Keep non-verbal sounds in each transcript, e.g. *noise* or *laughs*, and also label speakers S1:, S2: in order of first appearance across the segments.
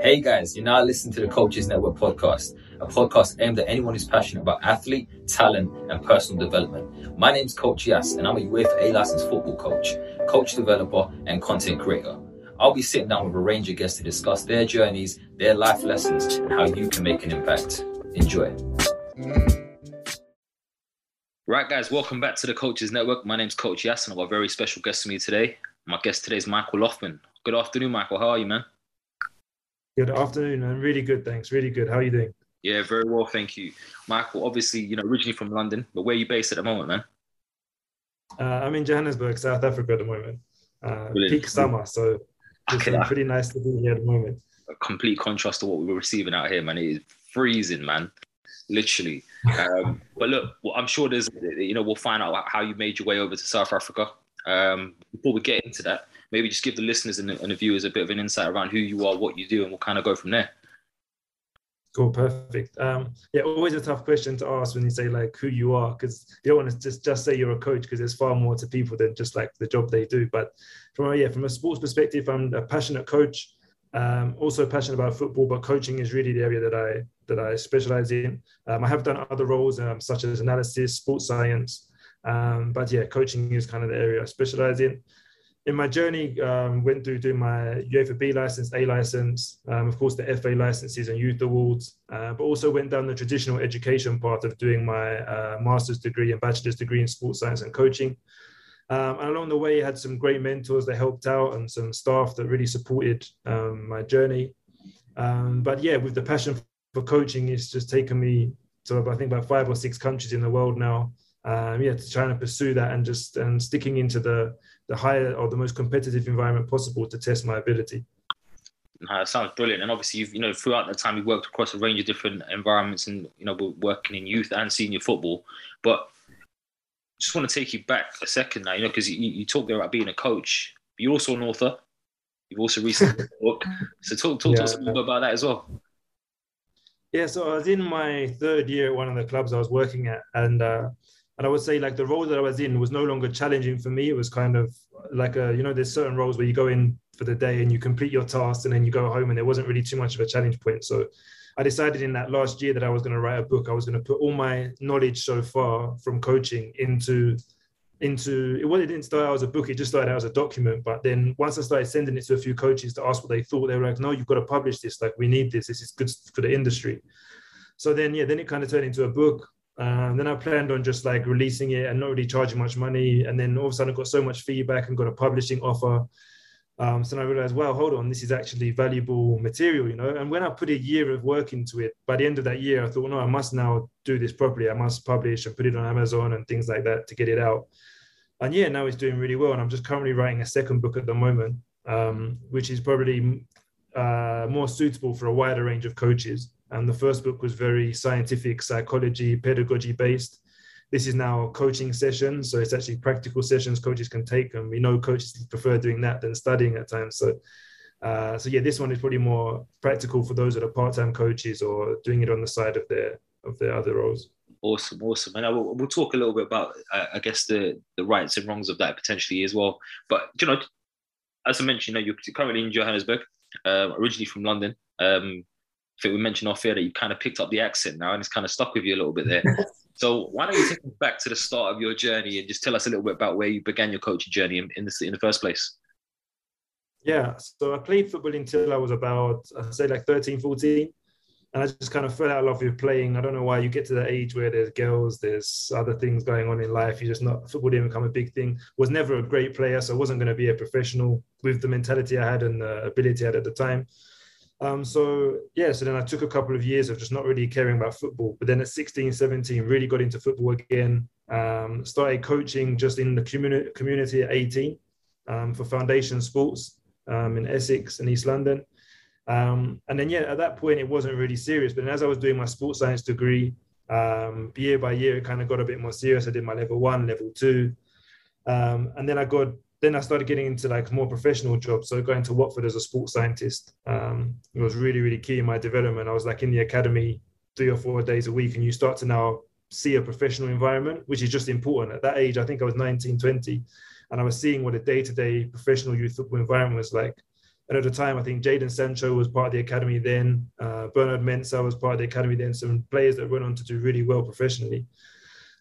S1: Hey guys, you're now listening to the Coaches Network podcast, a podcast aimed at anyone who's passionate about athlete, talent, and personal development. My name's Coach Yas, and I'm a UEFA licensed football coach, coach developer, and content creator. I'll be sitting down with a range of guests to discuss their journeys, their life lessons, and how you can make an impact. Enjoy. Right, guys, welcome back to the Coaches Network. My name's Coach Yas, and I've got a very special guest with me today. My guest today is Michael Loftman. Good afternoon, Michael. How are you, man?
S2: Good afternoon, and really good. Thanks. Really good. How are you doing?
S1: Yeah, very well, thank you, Michael. Obviously, you know, originally from London, but where are you based at the moment, man?
S2: Uh, I'm in Johannesburg, South Africa at the moment. Uh, peak summer, so *laughs* it's okay. pretty nice to be here at the moment.
S1: A complete contrast to what we were receiving out here, man. It is freezing, man. Literally. Um, *laughs* but look, well, I'm sure there's, you know, we'll find out how you made your way over to South Africa. Um, before we get into that, maybe just give the listeners and the, and the viewers a bit of an insight around who you are, what you do, and we'll kind of go from there.
S2: Cool, perfect. Um, yeah, always a tough question to ask when you say like who you are, because you don't want to just just say you're a coach, because there's far more to people than just like the job they do. But from a, yeah, from a sports perspective, I'm a passionate coach. Um, also passionate about football, but coaching is really the area that I that I specialize in. Um, I have done other roles um, such as analysis, sports science, um, but yeah, coaching is kind of the area I specialize in in my journey, um, went through doing my UEFA B license, A license, um, of course, the FA licenses and youth awards, uh, but also went down the traditional education part of doing my uh, master's degree and bachelor's degree in sports science and coaching. Um, and along the way, I had some great mentors that helped out and some staff that really supported um, my journey. Um, but yeah, with the passion for coaching, it's just taken me to, I think, about five or six countries in the world now. Um, yeah, to trying to pursue that and just and sticking into the the higher or the most competitive environment possible to test my ability.
S1: Uh, sounds brilliant. And obviously, you've you know throughout that time you've worked across a range of different environments, and you know we're working in youth and senior football. But just want to take you back a second now, you know, because you, you talked there about being a coach. You're also an author. You've also recently a book. So talk talk yeah. to us a little bit about that as well.
S2: Yeah, so I was in my third year at one of the clubs I was working at, and uh, and I would say like the role that I was in was no longer challenging for me. It was kind of like a, you know, there's certain roles where you go in for the day and you complete your tasks and then you go home and there wasn't really too much of a challenge point. So I decided in that last year that I was going to write a book. I was going to put all my knowledge so far from coaching into into it. Well, it didn't start out as a book; it just started out as a document. But then once I started sending it to a few coaches to ask what they thought, they were like, "No, you've got to publish this. Like, we need this. This is good for the industry." So then, yeah, then it kind of turned into a book. Um, then I planned on just like releasing it and not really charging much money. And then all of a sudden I got so much feedback and got a publishing offer. Um, so then I realized, wow, hold on, this is actually valuable material, you know. And when I put a year of work into it, by the end of that year, I thought, well, no, I must now do this properly. I must publish and put it on Amazon and things like that to get it out. And yeah, now it's doing really well. And I'm just currently writing a second book at the moment, um, which is probably uh, more suitable for a wider range of coaches. And the first book was very scientific, psychology, pedagogy based. This is now a coaching sessions. So it's actually practical sessions coaches can take. And we know coaches prefer doing that than studying at times. So Uh, so yeah, this one is probably more practical for those that are part-time coaches or doing it on the side of their of their other roles.
S1: Awesome, awesome, and I will, we'll talk a little bit about, uh, I guess, the the rights and wrongs of that potentially as well. But you know, as I mentioned, you know, you're currently in Johannesburg, uh, originally from London. Um, I think we mentioned off air that you kind of picked up the accent now, and it's kind of stuck with you a little bit there. *laughs* so why don't you take us back to the start of your journey and just tell us a little bit about where you began your coaching journey in, in the in the first place?
S2: Yeah, so I played football until I was about, I'd say like 13, 14. And I just kind of fell out of love with playing. I don't know why you get to that age where there's girls, there's other things going on in life. You just not, football didn't become a big thing. Was never a great player, so I wasn't going to be a professional with the mentality I had and the ability I had at the time. Um, so yeah, so then I took a couple of years of just not really caring about football. But then at 16, 17, really got into football again. Um, started coaching just in the community community at 18 um, for Foundation Sports um, in Essex and East London. Um, and then, yeah, at that point, it wasn't really serious. But as I was doing my sports science degree, um, year by year, it kind of got a bit more serious. I did my level one, level two. And then I got, then I started getting into like more professional jobs. So going to Watford as a sports scientist um, was really, really key in my development. I was like in the academy three or four days a week, and you start to now see a professional environment, which is just important. At that age, I think I was 19, 20 and I was seeing what a day-to-day professional youth football environment was like. And at the time, I think Jadon Sancho was part of the academy then. Uh, Bernard Mensah was part of the academy then. Some players that went on to do really well professionally.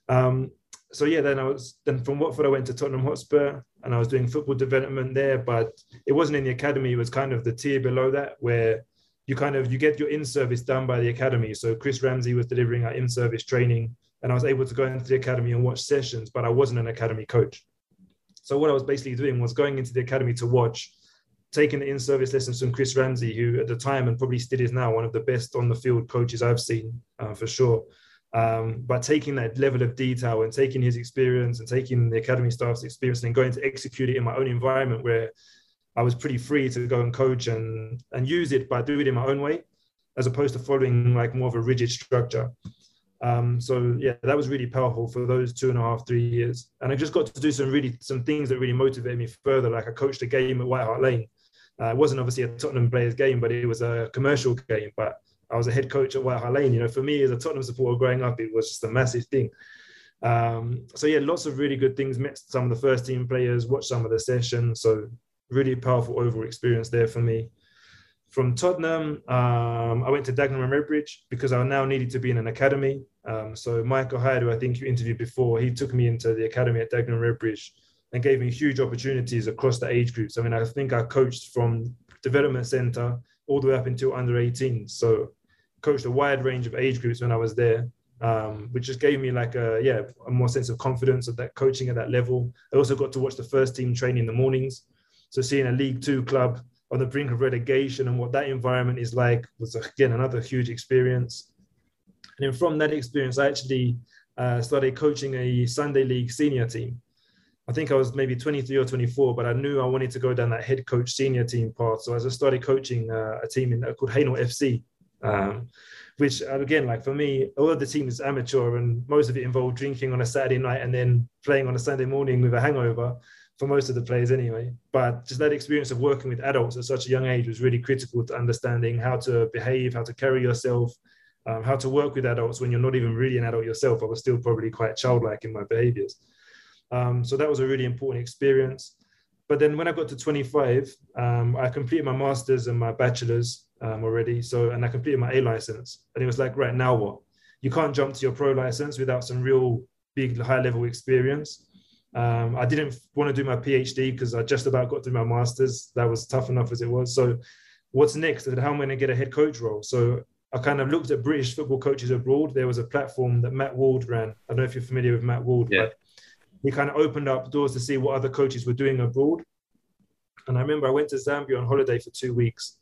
S2: Um, so yeah, then I was then from Watford I went to Tottenham Hotspur and I was doing football development there, but it wasn't in the academy. It was kind of the tier below that where you kind of you get your in-service done by the academy. So Chris Ramsey was delivering our in-service training, and I was able to go into the academy and watch sessions, but I wasn't an academy coach. So what I was basically doing was going into the academy to watch, taking the in-service lessons from Chris Ramsey, who at the time and probably still is now one of the best on the field coaches I've seen uh, for sure. Um, but taking that level of detail and taking his experience and taking the academy staff's experience and going to execute it in my own environment where I was pretty free to go and coach and and use it, but do it in my own way, as opposed to following like more of a rigid structure. Um, so yeah, that was really powerful for those two and a half, three years. And I just got to do some really some things that really motivated me further. Like I coached a game at White Hart Lane. Uh, it wasn't obviously a Tottenham players game, but it was a commercial game. But I was a head coach at White Hart Lane. You know, for me as a Tottenham supporter growing up, it was just a massive thing. Um, so yeah, lots of really good things. Met some of the first team players, watched some of the sessions. So really powerful overall experience there for me. From Tottenham, um, I went to Dagenham and Redbridge because I now needed to be in an academy. Um, so Michael Hyde, who I think you interviewed before, he took me into the academy at Dagenham and Redbridge and gave me huge opportunities across the age groups. I mean, I think I coached from development center all the way up until under 18. So coached a wide range of age groups when I was there, um, which just gave me like a yeah a more sense of confidence of that coaching at that level. I also got to watch the first team training in the mornings. So seeing a League Two club on the brink of relegation and what that environment is like was again another huge experience. And then from that experience, I actually uh, started coaching a Sunday League senior team. I think I was maybe 23 or 24, but I knew I wanted to go down that head coach senior team path. So as I started coaching uh, a team in, uh, called Hainault FC, um, which uh, again, like for me, of the team is amateur and most of it involved drinking on a Saturday night and then playing on a Sunday morning with a hangover for most of the players anyway. But just that experience of working with adults at such a young age was really critical to understanding how to behave, how to carry yourself, um, how to work with adults when you're not even really an adult yourself. I was still probably quite childlike in my behaviors. Um, so that was a really important experience. But then when I got to 25, um, I completed my master's and my bachelor's um, already. So, and I completed my A license. And it was like, right now what? You can't jump to your pro license without some real big high level experience. Um, I didn't want to do my PhD because I just about got through my master's. That was tough enough as it was. So, what's next? And how am I going to get a head coach role? So, I kind of looked at British football coaches abroad. There was a platform that Matt Ward ran. I don't know if you're familiar with Matt Ward, yeah. but he kind of opened up doors to see what other coaches were doing abroad. And I remember I went to Zambia on holiday for two weeks.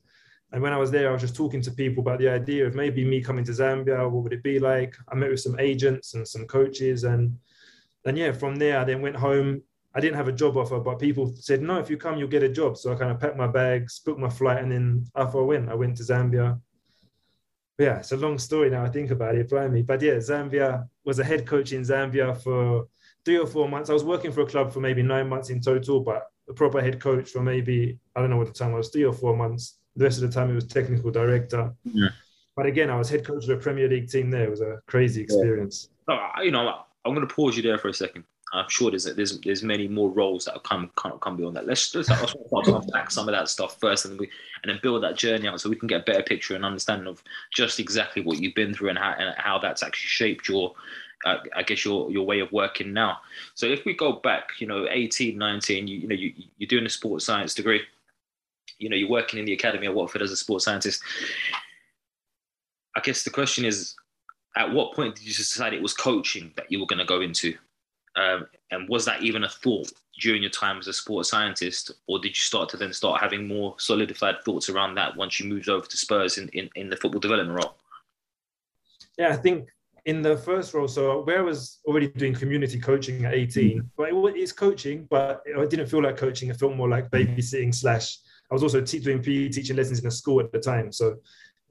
S2: And when I was there, I was just talking to people about the idea of maybe me coming to Zambia. What would it be like? I met with some agents and some coaches, and and yeah, from there, I then went home. I didn't have a job offer, but people said, no, if you come, you'll get a job. So I kind of packed my bags, booked my flight, and then off I went. I went to Zambia. But yeah, it's a long story now. I think about it, me. But yeah, Zambia was a head coach in Zambia for three or four months. I was working for a club for maybe nine months in total, but a proper head coach for maybe I don't know what the time was, three or four months. The rest of the time, he was technical director.
S1: Yeah.
S2: But again, I was head coach of a Premier League team. There it was a crazy experience.
S1: Yeah. you know, I'm going to pause you there for a second. I'm sure there's there's there's many more roles that have come come, come beyond that. Let's let's unpack some of that stuff first, and we and then build that journey out so we can get a better picture and understanding of just exactly what you've been through and how and how that's actually shaped your uh, I guess your your way of working now. So if we go back, you know, 18, 19, you, you know, you, you're doing a sports science degree. You know, you're working in the academy at Watford as a sports scientist. I guess the question is, at what point did you decide it was coaching that you were going to go into? Um, and was that even a thought during your time as a sports scientist, or did you start to then start having more solidified thoughts around that once you moved over to Spurs in, in, in the football development role?
S2: Yeah, I think in the first role, so where I was already doing community coaching at 18, mm-hmm. but it is coaching, but I didn't feel like coaching. It felt more like babysitting slash. I was also doing PE teaching lessons in a school at the time, so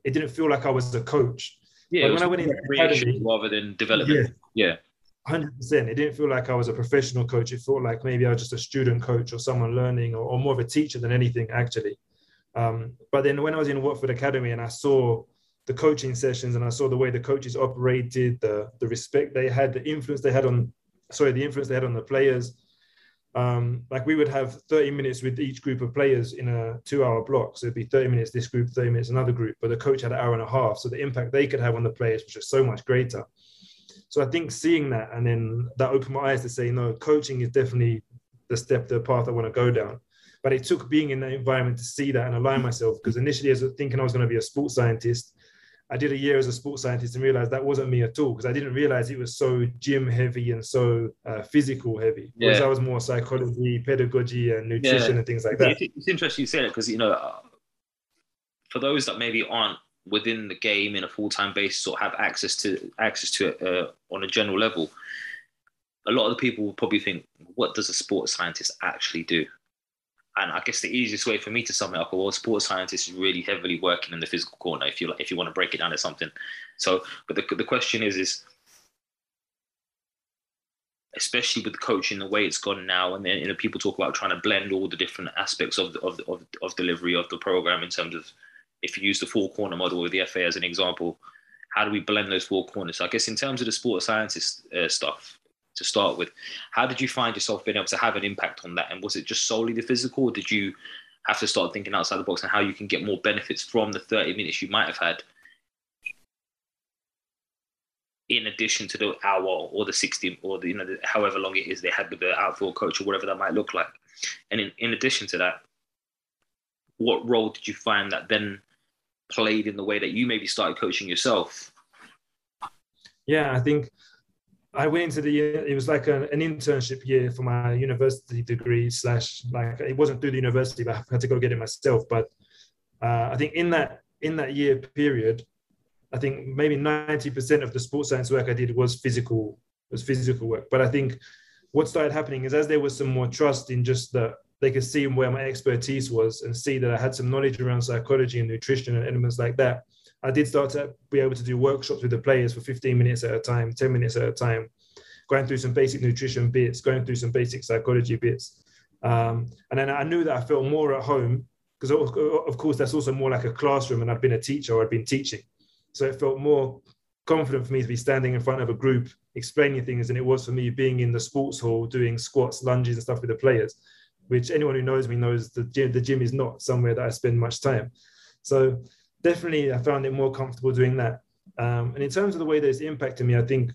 S2: it didn't feel like I was a coach.
S1: Yeah, when I went into academy, rather than development. Yeah. yeah.
S2: Hundred percent. It didn't feel like I was a professional coach. It felt like maybe I was just a student coach or someone learning, or, or more of a teacher than anything, actually. Um, but then when I was in Watford Academy and I saw the coaching sessions and I saw the way the coaches operated, the the respect they had, the influence they had on, sorry, the influence they had on the players. Um, like we would have 30 minutes with each group of players in a two-hour block. So it'd be 30 minutes this group, 30 minutes another group. But the coach had an hour and a half, so the impact they could have on the players was just so much greater. So I think seeing that and then that opened my eyes to say, no, coaching is definitely the step, the path I want to go down. But it took being in that environment to see that and align myself because initially, I was thinking I was going to be a sports scientist, I did a year as a sports scientist and realized that wasn't me at all because I didn't realize it was so gym heavy and so uh, physical heavy. Yeah. Whereas I was more psychology, pedagogy, and nutrition yeah. and things like that.
S1: It's interesting you say that because you know, uh, for those that maybe aren't within the game in a full time basis or have access to access to it uh, on a general level, a lot of the people will probably think, "What does a sports scientist actually do?" And I guess the easiest way for me to sum it up, well, sports scientist is really heavily working in the physical corner. If you like, if you want to break it down to something. So, but the the question is, is especially with coaching the way it's gone now, and then you know people talk about trying to blend all the different aspects of the, of, of of delivery of the program in terms of if you use the four corner model with the FA as an example, how do we blend those four corners? So I guess in terms of the sports scientist uh, stuff, to start with. How did you find yourself being able to have an impact on that? And was it just solely the physical, or did you have to start thinking outside the box and how you can get more benefits from the 30 minutes you might have had in addition to the hour or the 60 or the, you know, the, however long it is they had with the outfield coach or whatever that might look like. And in, in addition to that, what role did you find that then played in the way that you maybe started coaching yourself?
S2: Yeah, I think I went into the year, it was like a, an internship year for my university degree slash like it wasn't through the university, but I had to go get it myself. But uh, I think in that in that year period, I think maybe 90% of the sports science work I did was physical, was physical work. But I think what started happening is as there was some more trust in just that they could see where my expertise was and see that I had some knowledge around psychology and nutrition and elements like that I did start to be able to do workshops with the players for 15 minutes at a time, 10 minutes at a time, going through some basic nutrition bits, going through some basic psychology bits. Um, and then I knew that I felt more at home because, of course, that's also more like a classroom, and I've been a teacher or I've been teaching. So it felt more confident for me to be standing in front of a group explaining things than it was for me being in the sports hall doing squats, lunges, and stuff with the players. Which anyone who knows me knows the gym, the gym is not somewhere that I spend much time. So definitely I found it more comfortable doing that. Um, and in terms of the way that it's impacted me, I think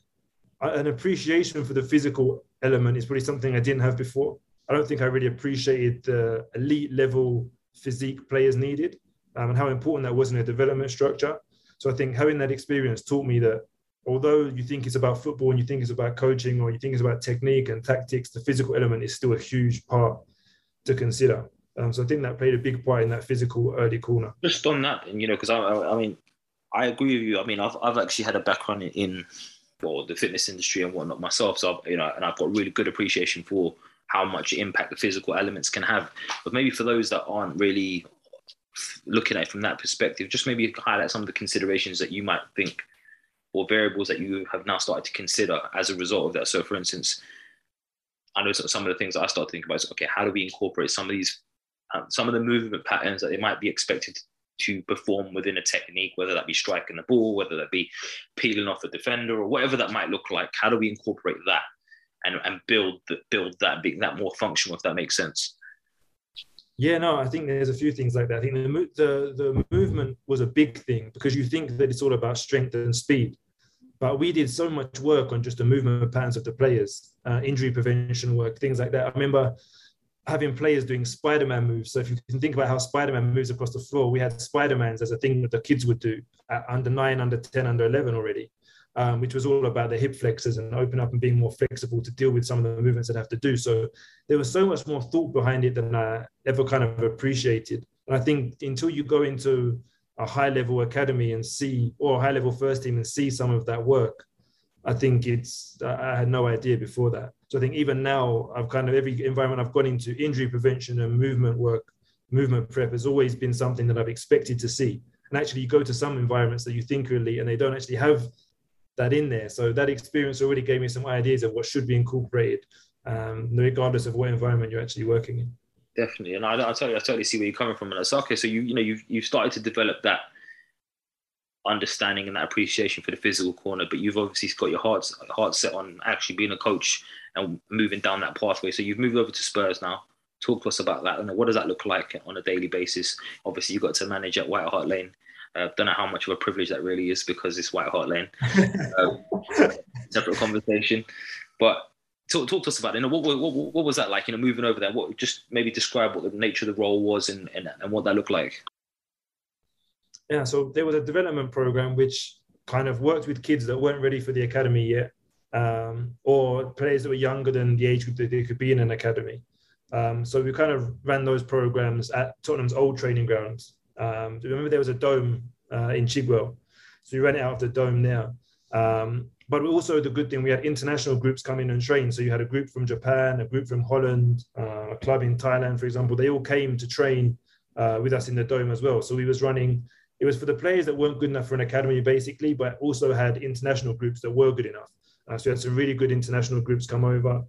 S2: an appreciation for the physical element is probably something I didn't have before. I don't think I really appreciated the elite level physique players needed um, and how important that was in a development structure. So I think having that experience taught me that although you think it's about football and you think it's about coaching or you think it's about technique and tactics, the physical element is still a huge part to consider. Um, so I think that played a big part in that physical early corner.
S1: Just on that, and you know, because I, I, mean, I agree with you. I mean, I've, I've actually had a background in, well, the fitness industry and whatnot myself. So, I've, you know, and I've got really good appreciation for how much impact the physical elements can have. But maybe for those that aren't really looking at it from that perspective, just maybe highlight some of the considerations that you might think or variables that you have now started to consider as a result of that. So, for instance, I know some of the things I start thinking about is okay, how do we incorporate some of these, um, some of the movement patterns that they might be expected to perform within a technique, whether that be striking the ball, whether that be peeling off a defender, or whatever that might look like. How do we incorporate that and, and build the, build that being that more functional, if that makes sense?
S2: Yeah, no, I think there's a few things like that. I think the, the the movement was a big thing because you think that it's all about strength and speed, but we did so much work on just the movement patterns of the players, uh, injury prevention work, things like that. I remember having players doing Spider-Man moves. So if you can think about how Spider-Man moves across the floor, we had Spider-Mans as a thing that the kids would do under nine, under 10, under 11 already um, which was all about the hip flexors and open up and being more flexible to deal with some of the movements that have to do. So there was so much more thought behind it than I ever kind of appreciated. And I think until you go into a high level academy and see, or a high level first team and see some of that work, I think it's, I had no idea before that. So I think even now, I've kind of every environment I've gone into, injury prevention and movement work, movement prep has always been something that I've expected to see. And actually, you go to some environments that you think elite and they don't actually have that in there. So that experience already gave me some ideas of what should be incorporated, um, regardless of what environment you're actually working in.
S1: Definitely, and I, I totally, I totally see where you're coming from. And it's okay. So you, you know, you've you've started to develop that understanding and that appreciation for the physical corner, but you've obviously got your heart heart set on actually being a coach and moving down that pathway. So you've moved over to Spurs now. Talk to us about that and what does that look like on a daily basis? Obviously, you've got to manage at White Hart Lane. Uh, don't know how much of a privilege that really is because it's White Hart Lane. *laughs* um, separate conversation, but talk, talk to us about it. You know, what, what, what, was that like? You know, moving over there. What just maybe describe what the nature of the role was and, and, and what that looked like.
S2: Yeah, so there was a development program which kind of worked with kids that weren't ready for the academy yet, um, or players that were younger than the age group that they could be in an academy. Um, so we kind of ran those programs at Tottenham's old training grounds. Um, remember there was a dome uh, in Chigwell, so we ran it out of the dome there. Um, but also the good thing we had international groups come in and train. So you had a group from Japan, a group from Holland, uh, a club in Thailand, for example. They all came to train uh, with us in the dome as well. So we was running. It was for the players that weren't good enough for an academy, basically, but also had international groups that were good enough. Uh, so we had some really good international groups come over.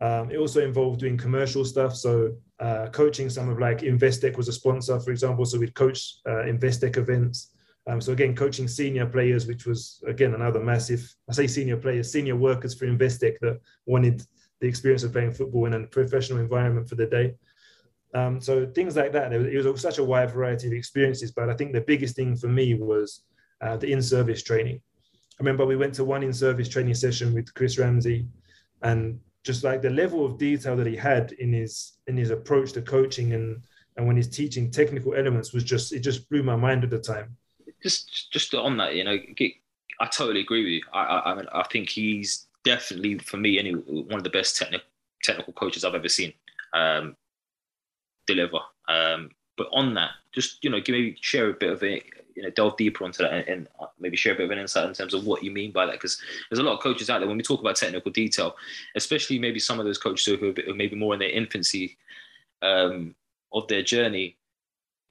S2: Um, it also involved doing commercial stuff. So uh, coaching some of like Investec was a sponsor, for example. So we'd coach uh, Investec events. Um, so again, coaching senior players, which was again another massive. I say senior players, senior workers for Investec that wanted the experience of playing football in a professional environment for the day. Um, so things like that. It was such a wide variety of experiences, but I think the biggest thing for me was uh, the in-service training. I remember we went to one in-service training session with Chris Ramsey, and just like the level of detail that he had in his in his approach to coaching and and when he's teaching technical elements was just it just blew my mind at the time.
S1: Just just on that, you know, I totally agree with you. I I, I, mean, I think he's definitely for me anyway one of the best technical technical coaches I've ever seen um, deliver. Um, but on that, just you know, give me share a bit of it you know delve deeper onto that and, and, maybe share a bit of an insight in terms of what you mean by that because there's a lot of coaches out there when we talk about technical detail especially maybe some of those coaches who are maybe more in their infancy um, of their journey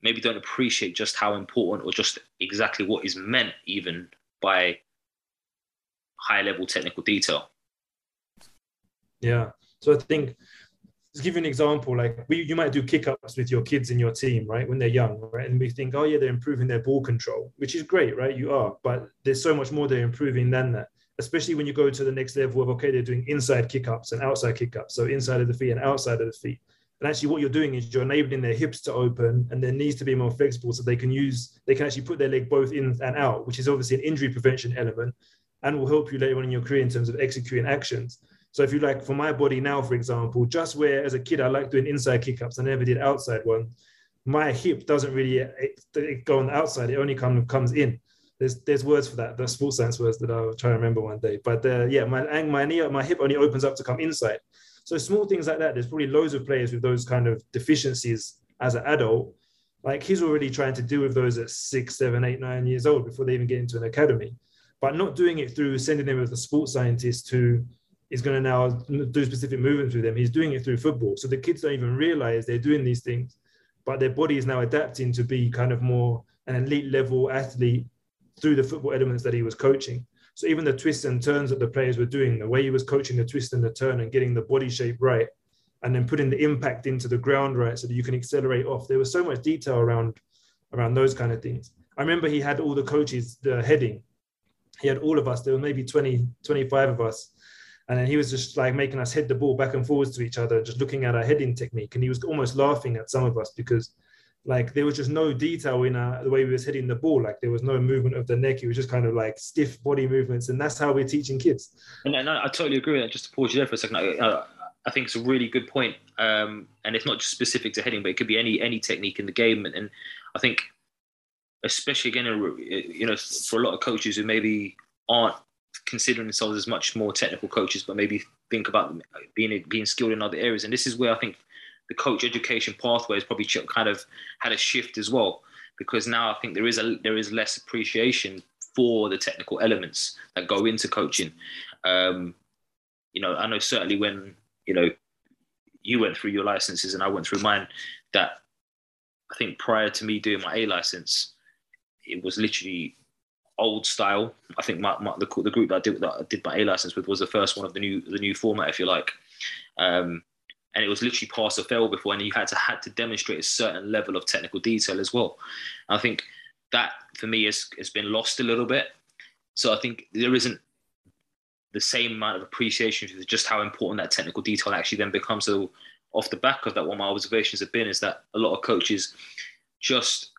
S1: maybe don't appreciate just how important or just exactly what is meant even by high level technical detail
S2: yeah so i think to give you an example, like we, you might do kick ups with your kids in your team, right? When they're young, right? And we think, oh yeah, they're improving their ball control, which is great, right? You are, but there's so much more they're improving than that. Especially when you go to the next level of okay, they're doing inside kick ups and outside kick ups, so inside of the feet and outside of the feet. And actually, what you're doing is you're enabling their hips to open and their knees to be more flexible, so they can use, they can actually put their leg both in and out, which is obviously an injury prevention element, and will help you later on in your career in terms of executing actions. So if you like, for my body now, for example, just where as a kid I like doing inside kick ups, I never did outside one. My hip doesn't really it, it go on the outside; it only of comes in. There's there's words for that. The sports science words that I'll try to remember one day. But uh, yeah, my my knee, my hip only opens up to come inside. So small things like that. There's probably loads of players with those kind of deficiencies as an adult. Like he's already trying to deal with those at six, seven, eight, nine years old before they even get into an academy. But not doing it through sending them with a sports scientist to is going to now do specific movements with them. He's doing it through football. So the kids don't even realize they're doing these things, but their body is now adapting to be kind of more an elite level athlete through the football elements that he was coaching. So even the twists and turns that the players were doing, the way he was coaching the twist and the turn and getting the body shape right, and then putting the impact into the ground right so that you can accelerate off. There was so much detail around around those kind of things. I remember he had all the coaches the heading. He had all of us. There were maybe 20, 25 of us. And then he was just like making us head the ball back and forwards to each other, just looking at our heading technique. And he was almost laughing at some of us because like there was just no detail in uh, the way we was hitting the ball. Like there was no movement of the neck. It was just kind of like stiff body movements, and that's how we're teaching kids.
S1: And, and I, totally agree with that. Just to pause you there for a second, I, I think it's a really good point. Um, and it's not just specific to heading, but it could be any any technique in the game. And, and I think, especially again, you know, for a lot of coaches who maybe aren't considering themselves as much more technical coaches, but maybe think about being being skilled in other areas. And this is where I think the coach education pathway has probably kind of had a shift as well, because now I think there is a there is less appreciation for the technical elements that go into coaching. Um, you know, I know certainly when you know you went through your licenses and I went through mine, that I think prior to me doing my A license, it was literally old style. I think my, my the, the group that I did that I did my A license with was the first one of the new the new format, if you like. Um, and it was literally pass or fail before, and you had to had to demonstrate a certain level of technical detail as well. I think that for me has has been lost a little bit. So I think there isn't the same amount of appreciation for just how important that technical detail actually then becomes. So off the back of that, what my observations have been is that a lot of coaches just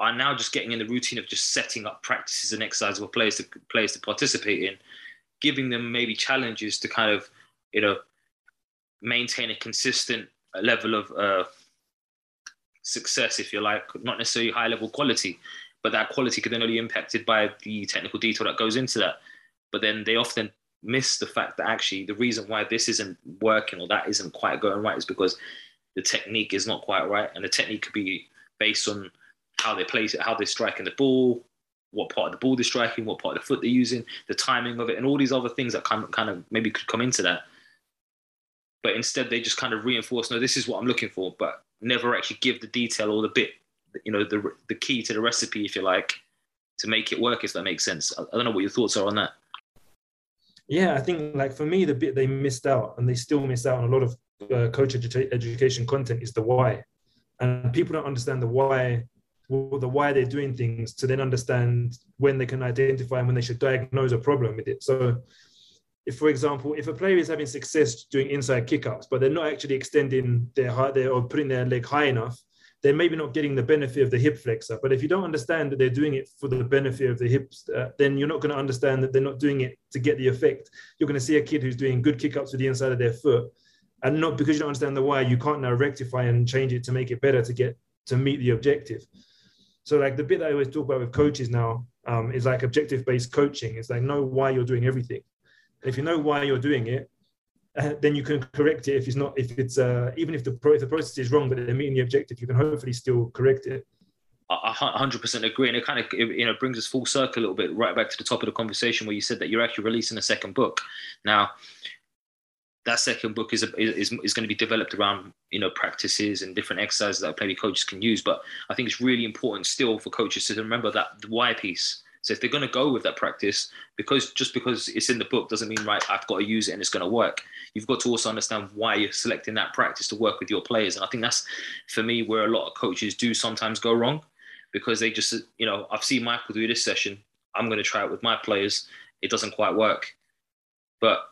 S1: are now just getting in the routine of just setting up practices and exercises for players to players to participate in, giving them maybe challenges to kind of you know maintain a consistent level of uh, success, if you like, not necessarily high level quality, but that quality could then only be impacted by the technical detail that goes into that. But then they often miss the fact that actually the reason why this isn't working or that isn't quite going right is because the technique is not quite right, and the technique could be based on how they place it, how they're striking the ball, what part of the ball they're striking, what part of the foot they're using, the timing of it, and all these other things that kind of, kind of maybe could come into that but instead they just kind of reinforce, no, this is what I'm looking for, but never actually give the detail or the bit, you know, the the key to the recipe, if you like, to make it work. If that makes sense. I, don't know what your thoughts are on that.
S2: Yeah, I think like for me, the bit they missed out, and they still miss out on a lot of uh, coach edu- education content is the why, and people don't understand the why, the why they're doing things to then understand when they can identify and when they should diagnose a problem with it. So if, for example, if a player is having success doing inside kick-ups, but they're not actually extending their height or putting their leg high enough, they're maybe not getting the benefit of the hip flexor. But if you don't understand that they're doing it for the benefit of the hips, uh, then you're not going to understand that they're not doing it to get the effect. You're going to see a kid who's doing good kick-ups with the inside of their foot, and not because you don't understand the why, you can't now rectify and change it to make it better to get to meet the objective. So like the bit that I always talk about with coaches now um, is like objective-based coaching. It's like know why you're doing everything And if you know why you're doing it, uh, then you can correct it. If it's not, if it's uh, even if the pro- if the process is wrong, but they're meeting the objective, you can hopefully still correct it.
S1: I 100% agree, and it kind of you know brings us full circle a little bit, right back to the top of the conversation where you said that you're actually releasing a second book. Now, that second book is is, is going to be developed around you know practices and different exercises that maybe coaches can use. But I think it's really important still for coaches to remember that the why piece so if they're going to go with that practice, because just because it's in the book doesn't mean right, I've got to use it and it's going to work. You've got to also understand why you're selecting that practice to work with your players. And I think that's for me where a lot of coaches do sometimes go wrong, because they just you know I've seen Michael do this session. I'm going to try it with my players. It doesn't quite work, but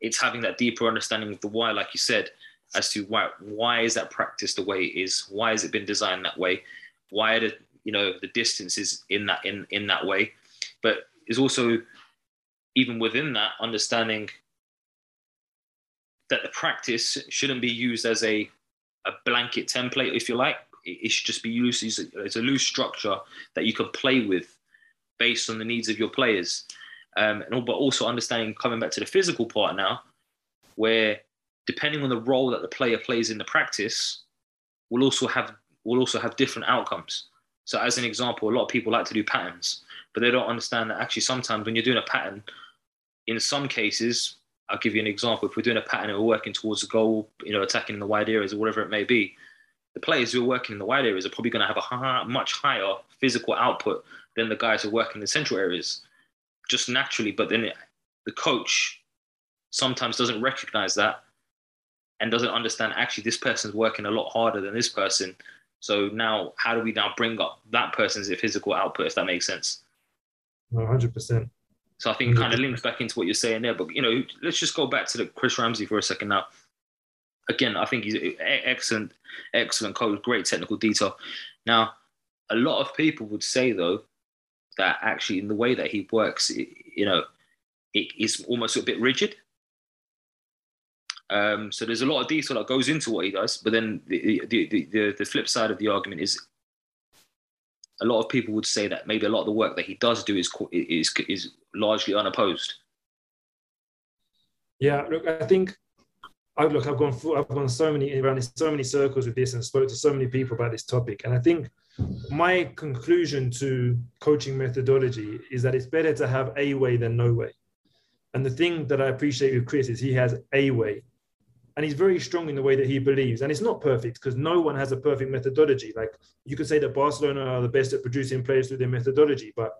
S1: it's having that deeper understanding of the why, like you said, as to why why is that practice the way it is? Why has it been designed that way? Why the you know the distances in that in in that way but is also even within that understanding that the practice shouldn't be used as a a blanket template if you like it should just be used as a, as a loose structure that you can play with based on the needs of your players um, and but also understanding coming back to the physical part now where depending on the role that the player plays in the practice will also have will also have different outcomes so, as an example, a lot of people like to do patterns, but they don't understand that actually sometimes when you're doing a pattern, in some cases, I'll give you an example. If we're doing a pattern and we're working towards a goal, you know, attacking in the wide areas or whatever it may be, the players who are working in the wide areas are probably going to have a much higher physical output than the guys who are working in the central areas. Just naturally, but then it, the coach sometimes doesn't recognize that and doesn't understand actually this person's working a lot harder than this person. So now, how do we now bring up that person's physical output, if that makes sense?
S2: 100%.
S1: So I think it kind of links back into what you're saying there. But, you know, let's just go back to the Chris Ramsey for a second now. Again, I think he's excellent, excellent coach, great technical detail. Now, a lot of people would say, though, that actually in the way that he works, you know, it is almost a bit rigid. Um, so there's a lot of detail that goes into what he does, but then the, the, the, the, flip side of the argument is a lot of people would say that maybe a lot of the work that he does do is is is largely unopposed.
S2: Yeah, look, I think I look, I've gone through, I've gone so many around so many circles with this and spoke to so many people about this topic, and I think my conclusion to coaching methodology is that it's better to have a way than no way. And the thing that I appreciate with Chris is he has a way and he's very strong in the way that he believes. And it's not perfect because no one has a perfect methodology. Like you could say that Barcelona are the best at producing players through their methodology, but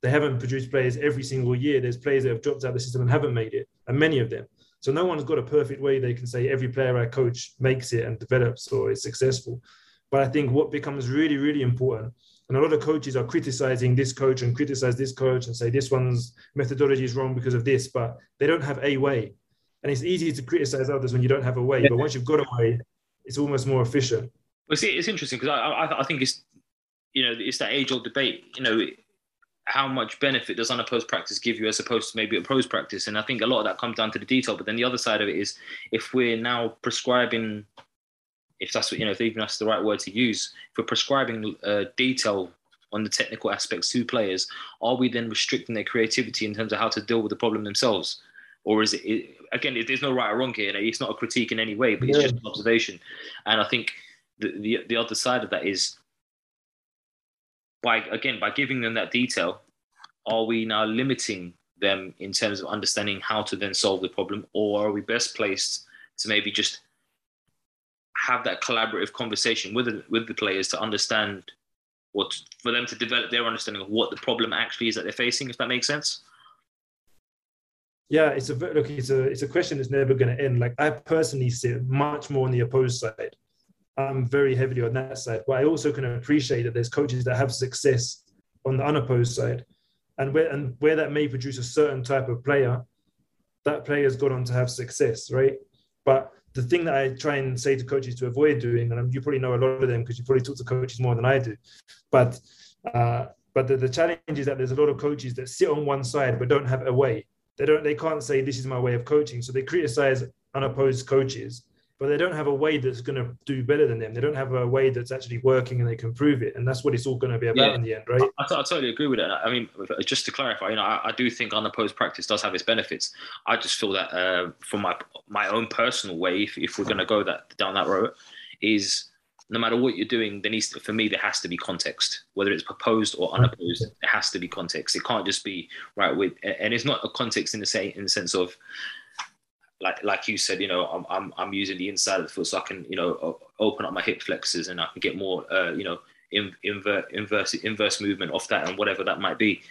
S2: they haven't produced players every single year. There's players that have dropped out of the system and haven't made it, and many of them. So no one's got a perfect way they can say every player I coach makes it and develops or is successful. But I think what becomes really, really important, and a lot of coaches are criticizing this coach and criticize this coach and say this one's methodology is wrong because of this, but they don't have a way and it's easy to criticize others when you don't have a way. But once you've got a way, it's almost more efficient.
S1: Well, see, it's interesting because I, I, I think it's you know it's that age old debate. You know, how much benefit does unopposed practice give you as opposed to maybe a opposed practice? And I think a lot of that comes down to the detail. But then the other side of it is if we're now prescribing, if that's what you know, if even that's the right word to use, if we're prescribing uh, detail on the technical aspects to players, are we then restricting their creativity in terms of how to deal with the problem themselves? or is it, it again? There's no right or wrong here. It's not a critique in any way, but it's yeah. just an observation. And I think the, the the other side of that is by again by giving them that detail, are we now limiting them in terms of understanding how to then solve the problem, or are we best placed to maybe just have that collaborative conversation with the, with the players to understand what for them to develop their understanding of what the problem actually is that they're facing, if that makes sense
S2: yeah, it's a look. It's a it's a question that's never going to end. Like I personally sit much more on the opposed side. I'm very heavily on that side, but I also can appreciate that there's coaches that have success on the unopposed side, and where and where that may produce a certain type of player, that player's gone on to have success, right? But the thing that I try and say to coaches to avoid doing, and you probably know a lot of them because you probably talk to coaches more than I do, but uh, but the, the challenge is that there's a lot of coaches that sit on one side but don't have a way. They don't they can't say this is my way of coaching. So they criticize unopposed coaches but they don't have a way that's going to do better than them they don't have a way that's actually working and they can prove it and that's what it's all going to be about yeah. in the end right
S1: I, I, totally agree with that i mean just to clarify you know I, I, do think unopposed practice does have its benefits i just feel that uh, from my my own personal way if, if we're going to go that down that road is no matter what you're doing, there needs to, for me there has to be context, whether it's proposed or unopposed. It has to be context. It can't just be right with, and it's not a context in the same in the sense of like like you said, you know, I'm I'm, I'm using the inside of the foot so I can you know open up my hip flexors and I can get more uh, you know in, invert inverse inverse movement off that and whatever that might be.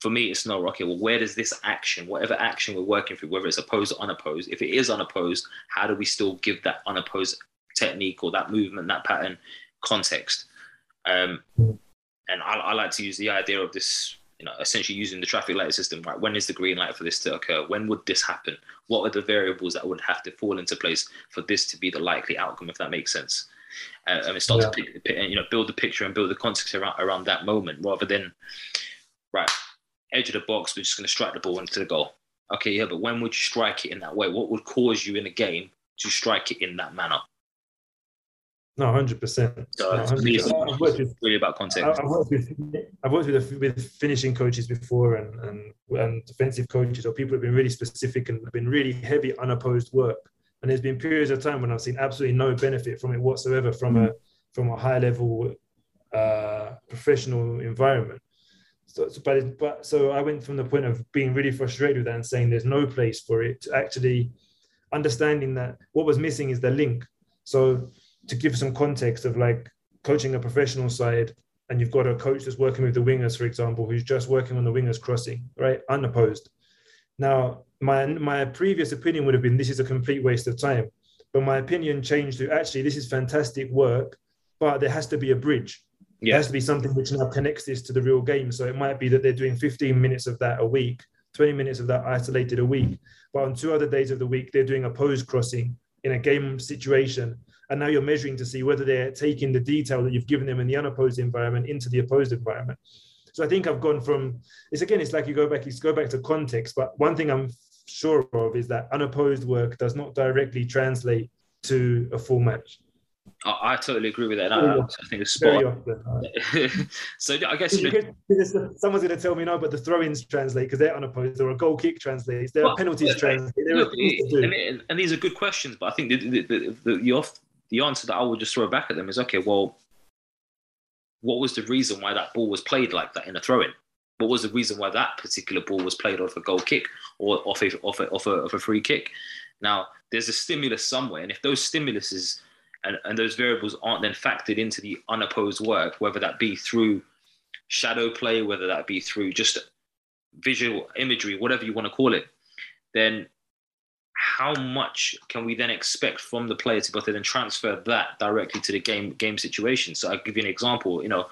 S1: For me, it's not okay. Well, where does this action, whatever action we're working through, whether it's opposed or unopposed, if it is unopposed, how do we still give that unopposed technique or that movement, that pattern context. Um, and I, I, like to use the idea of this, you know, essentially using the traffic light system. Right, when is the green light for this to occur? When would this happen? What are the variables that would have to fall into place for this to be the likely outcome? If that makes sense. Uh, and start yeah. to pick, you know build the picture and build the context around, around that moment rather than right edge of the box. We're just going to strike the ball into the goal. Okay, yeah, but when would you strike it in that way? What would cause you in a game to strike it in that manner?
S2: No, hundred percent.
S1: really about context.
S2: I've worked with, I've worked with, with finishing coaches before, and, and and defensive coaches, or people who've been really specific and been really heavy unopposed work. And there's been periods of time when I've seen absolutely no benefit from it whatsoever from a from a high level uh, professional environment. So, so, but, but so I went from the point of being really frustrated with that and saying there's no place for it to actually understanding that what was missing is the link. So to give some context of like coaching a professional side and you've got a coach that's working with the wingers, for example, who's just working on the wingers crossing, right, unopposed. Now, my my previous opinion would have been this is a complete waste of time, but my opinion changed to actually this is fantastic work, but there has to be a bridge. Yeah. There has to be something which now connects this to the real game. So it might be that they're doing 15 minutes of that a week, 20 minutes of that isolated a week, but on two other days of the week they're doing a pose crossing in a game situation and now you're measuring to see whether they're taking the detail that you've given them in the unopposed environment into the opposed environment. So I think I've gone from it's again, it's like you go back, you go back to context. But one thing I'm sure of is that unopposed work does not directly translate to a full match.
S1: I, I totally agree with that. I, I, think it's spot. *laughs* so I guess you
S2: know, someone's going to tell me no, but the throw-ins translate because they're unopposed, or a goal kick translates. There well, are penalties translate. There look,
S1: are and, and, these are good questions, but I think the, the, the, the, the off the answer that I would just throw back at them is okay, well, what was the reason why that ball was played like that in a throw in? What was the reason why that particular ball was played off a goal kick or off a, off a, off a, off a free kick? Now, there's a stimulus somewhere, and if those stimuluses and, and those variables aren't then factored into the unopposed work, whether that be through shadow play, whether that be through just visual imagery, whatever you want to call it, then how much can we then expect from the player to be able to then transfer that directly to the game game situation? So I'll give you an example. You know,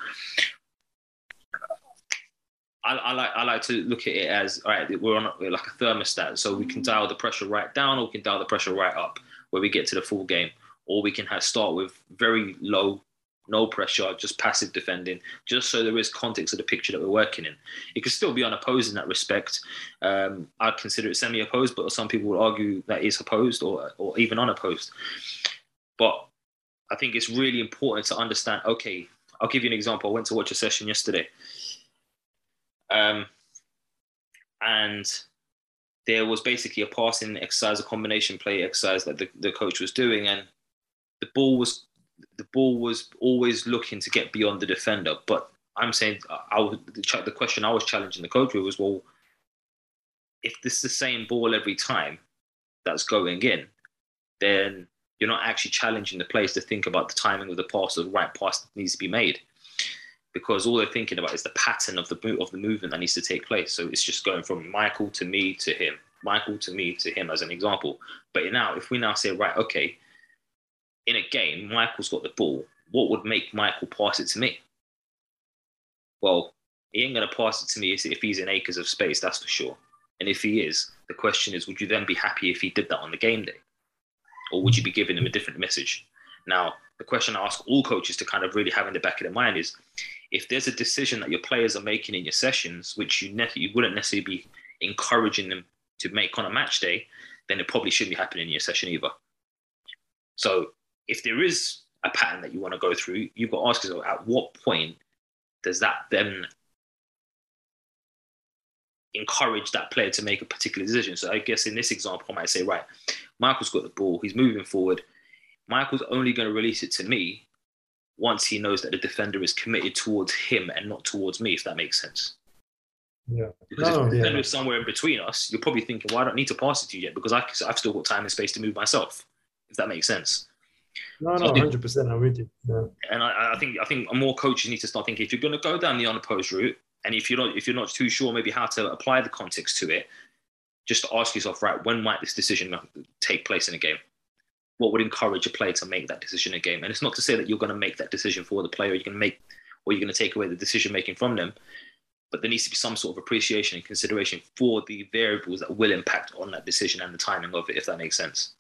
S1: I, I, like I like to look at it as all right. We're on a, like a thermostat, so we can mm. dial the pressure right down, or we can dial the pressure right up where we get to the full game, or we can have, start with very low no pressure, just passive defending, just so there is context of the picture that we're working in. It could still be unopposed in that respect. Um, I'd consider it semi-opposed, but some people would argue that is opposed or, or even unopposed. But I think it's really important to understand. Okay, I'll give you an example. I went to watch a session yesterday, um, and there was basically a passing exercise, a combination play exercise that the, the coach was doing, and the ball was the ball was always looking to get beyond the defender. But I'm saying uh, I was, the, the question I was challenging the coach with was, well, if this is the same ball every time that's going in, then you're not actually challenging the players to think about the timing of the pass or the right pass that needs to be made. Because all they're thinking about is the pattern of the of the movement that needs to take place. So it's just going from Michael to me to him, Michael to me to him as an example. But now, if we now say, right, okay, in a game, Michael's got the ball. What would make Michael pass it to me? Well, he ain't going to pass it to me if he's in acres of space, that's for sure. And if he is, the question is, would you then be happy if he did that on the game day? Or would you be giving him a different message? Now, the question I ask all coaches to kind of really have in the back of their mind is if there's a decision that your players are making in your sessions, which you, ne- you wouldn't necessarily be encouraging them to make on a match day, then it probably shouldn't be happening in your session either. So if there is a pattern that you want to go through, you've got to ask yourself at what point does that then encourage that player to make a particular decision? So I guess in this example, I might say, right, Michael's got the ball, he's moving forward. Michael's only going to release it to me once he knows that the defender is committed towards him and not towards me, if that makes sense.
S2: Yeah.
S1: Because no, if the defender is somewhere in between us, you're probably thinking, well, I don't need to pass it to you yet because I've still got time and space to move myself, if that makes sense.
S2: No, no, hundred percent. I'm with you. Yeah.
S1: And I, I, think I think more coaches need to start thinking if you're going to go down the unopposed route, and if you're not if you're not too sure maybe how to apply the context to it, just ask yourself, right, when might this decision take place in a game? What would encourage a player to make that decision in a game? And it's not to say that you're going to make that decision for the player, you're going to make, or you're going to take away the decision making from them. But there needs to be some sort of appreciation and consideration for the variables that will impact on that decision and the timing of it, if that makes sense.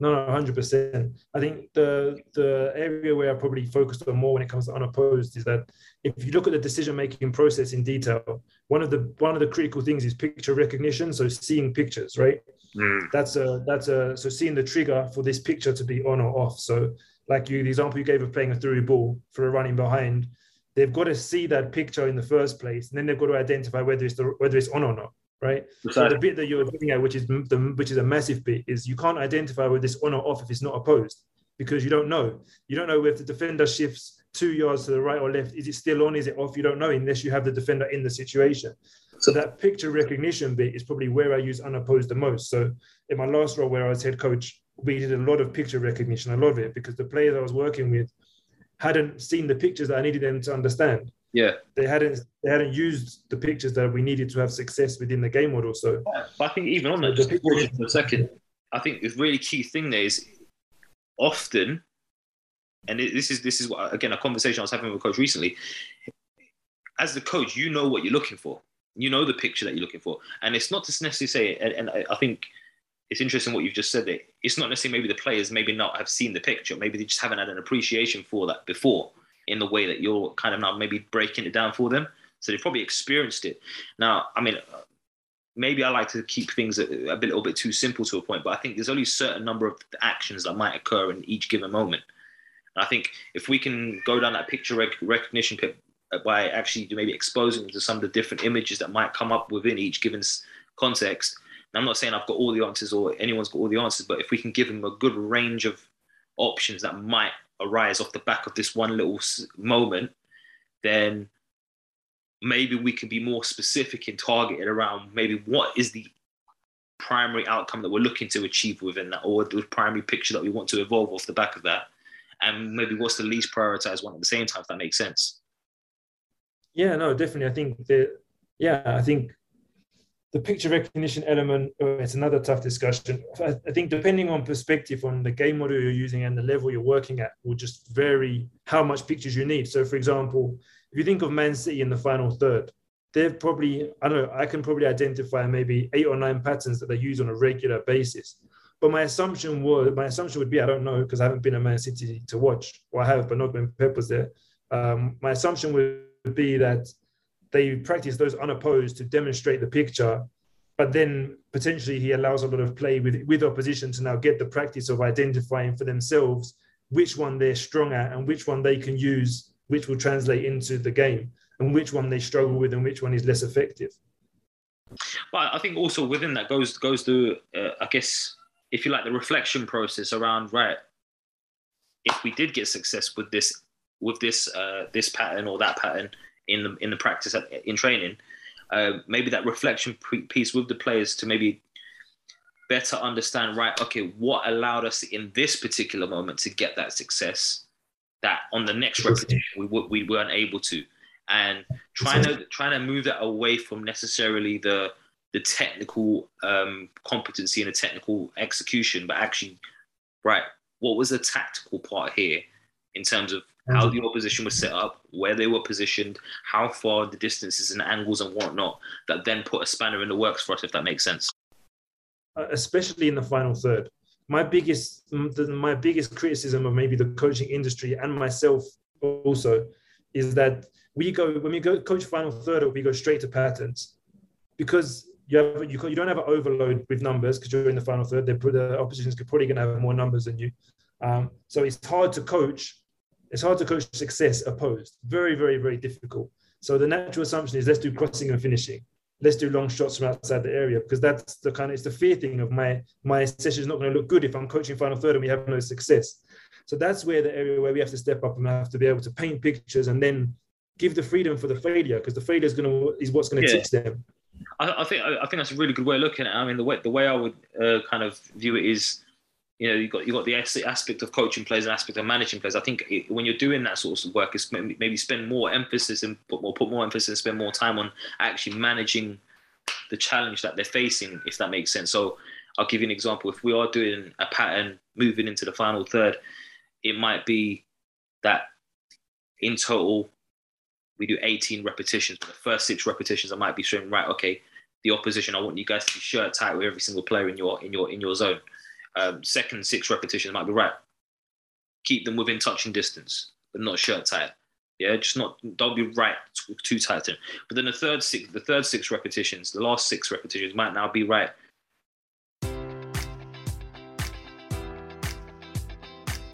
S2: No, no, hundred percent. I think the the area where I probably focused on more when it comes to unopposed is that if you look at the decision making process in detail, one of the one of the critical things is picture recognition. So seeing pictures, right? Mm. That's a that's a so seeing the trigger for this picture to be on or off. So like you, the example you gave of playing a through ball for a running behind, they've got to see that picture in the first place, and then they've got to identify whether it's the, whether it's on or not right? So the bit that you're looking at, which is the which is a massive bit, is you can't identify with this on or off if it's not opposed because you don't know. You don't know if the defender shifts two yards to the right or left. Is it still on? Is it off? You don't know unless you have the defender in the situation. So that picture recognition bit is probably where I use unopposed the most. So in my last role where I was head coach, we did a lot of picture recognition, a lot of it, because the players I was working with, hadn't seen the pictures that I needed them to understand.
S1: Yeah,
S2: they hadn't they hadn't used the pictures that we needed to have success within the game model. So,
S1: but I think even on that, just for a second, I think the really key thing there is often, and this is this is what again a conversation I was having with a coach recently. As the coach, you know what you're looking for. You know the picture that you're looking for, and it's not to necessarily say. And, and I think it's interesting what you've just said. That it's not necessarily maybe the players maybe not have seen the picture. Maybe they just haven't had an appreciation for that before in the way that you're kind of now maybe breaking it down for them. So they've probably experienced it. Now, I mean, maybe I like to keep things a, a, bit, a little bit too simple to a point, but I think there's only a certain number of actions that might occur in each given moment. And I think if we can go down that picture rec- recognition pit uh, by actually maybe exposing them to some of the different images that might come up within each given context. And I'm not saying I've got all the answers or anyone's got all the answers, but if we can give them a good range of options that might arise off the back of this one little moment, then maybe we can be more specific and targeted around maybe what is the primary outcome that we're looking to achieve within that, or the primary picture that we want to evolve off the back of that, and maybe what's the least prioritized one at the same time, if that makes sense.
S2: Yeah, no, definitely. I think that, yeah, I think the picture recognition element, oh, it's another tough discussion. I think depending on perspective on the game model you're using and the level you're working at will just vary how much pictures you need. So, for example, if you think of Man City in the final third, they've probably, I don't know, I can probably identify maybe eight or nine patterns that they use on a regular basis. But my assumption was, my assumption would be, I don't know, because I haven't been a Man City to watch, or I have, but not when Pep was there. Um, my assumption would be that they practice those unopposed to demonstrate the picture, but then potentially he allows a lot of play with with opposition to now get the practice of identifying for themselves which one they're strong at and which one they can use, which will translate into the game, and which one they struggle with and which one is less effective.
S1: But I think also within that goes goes to uh, I guess if you like the reflection process around right. If we did get success with this with this uh, this pattern or that pattern, in the in the practice at, in training. Uh, maybe that reflection piece with the players to maybe better understand right okay what allowed us in this particular moment to get that success that on the next repetition we, we weren't able to and trying to trying to move that away from necessarily the the technical um, competency and the technical execution but actually right what was the tactical part here in terms of how the opposition was set up, where they were positioned, how far the distances and angles and whatnot, that then put a spanner in the works for us, if that makes sense.
S2: Uh, especially in the final third. My biggest, my biggest criticism of maybe the coaching industry and myself also is that we go when we go coach final third, we go straight to patterns because you have you, you don't have an overload with numbers because you're in the final third. The opposition is probably going to have more numbers than you, um, so it's hard to coach it's hard to coach success opposed. Very, very, very difficult. So the natural assumption is let's do crossing and finishing. Let's do long shots from outside the area because that's the kind of it's the fear thing of my my session is not going to look good if I'm coaching final third and we have no success. So that's where the area where we have to step up and have to be able to paint pictures and then give the freedom for the failure because the failure is going to is what's going to yeah. teach them.
S1: I, I, think I think that's a really good way of looking at it. I mean, the way the way I would uh, kind of view it is you know, you got you got the aspect of coaching players and aspect of managing players. I think it, when you're doing that sort of work, it's maybe spend more emphasis and put more put more emphasis and spend more time on actually managing the challenge that they're facing, if that makes sense. So I'll give you an example. If we are doing a pattern moving into the final third, it might be that in total we do 18 repetitions. But the first six repetitions, I might be showing right. Okay, the opposition. I want you guys to be shirt tight with every single player in your in your in your zone um, second six repetitions might be right. Keep them within touching distance, but not shirt tight. Yeah, just not don't be right too tight. But then the third six, the third six repetitions, the last six repetitions might now be right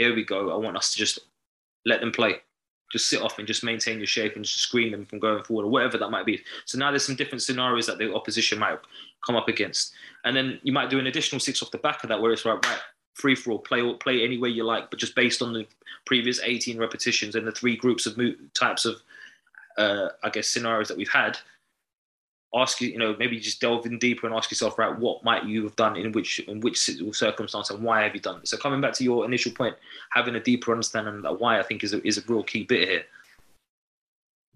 S1: here we go. I want us to just let them play. Just sit off and just maintain your shape and just screen them from going forward or whatever that might be. So now there's some different scenarios that the opposition might come up against. And then you might do an additional six off the back of that where it's right, right, free for all, play play any way you like, but just based on the previous 18 repetitions and the three groups of types of, uh, I guess, scenarios that we've had, ask you, you know, maybe just delve in deeper and ask yourself, right, what might you have done in which in which circumstance and why have you done it? So coming back to your initial point, having a deeper understanding of why I think is a, is a real key bit here.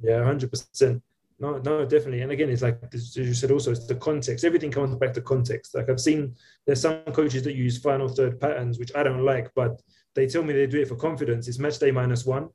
S2: Yeah, hundred percent. No, no, definitely. And again, it's like as you said, also it's the context. Everything comes back to context. Like I've seen, there's some coaches that use final third patterns, which I don't like, but they tell me they do it for confidence. It's match day minus one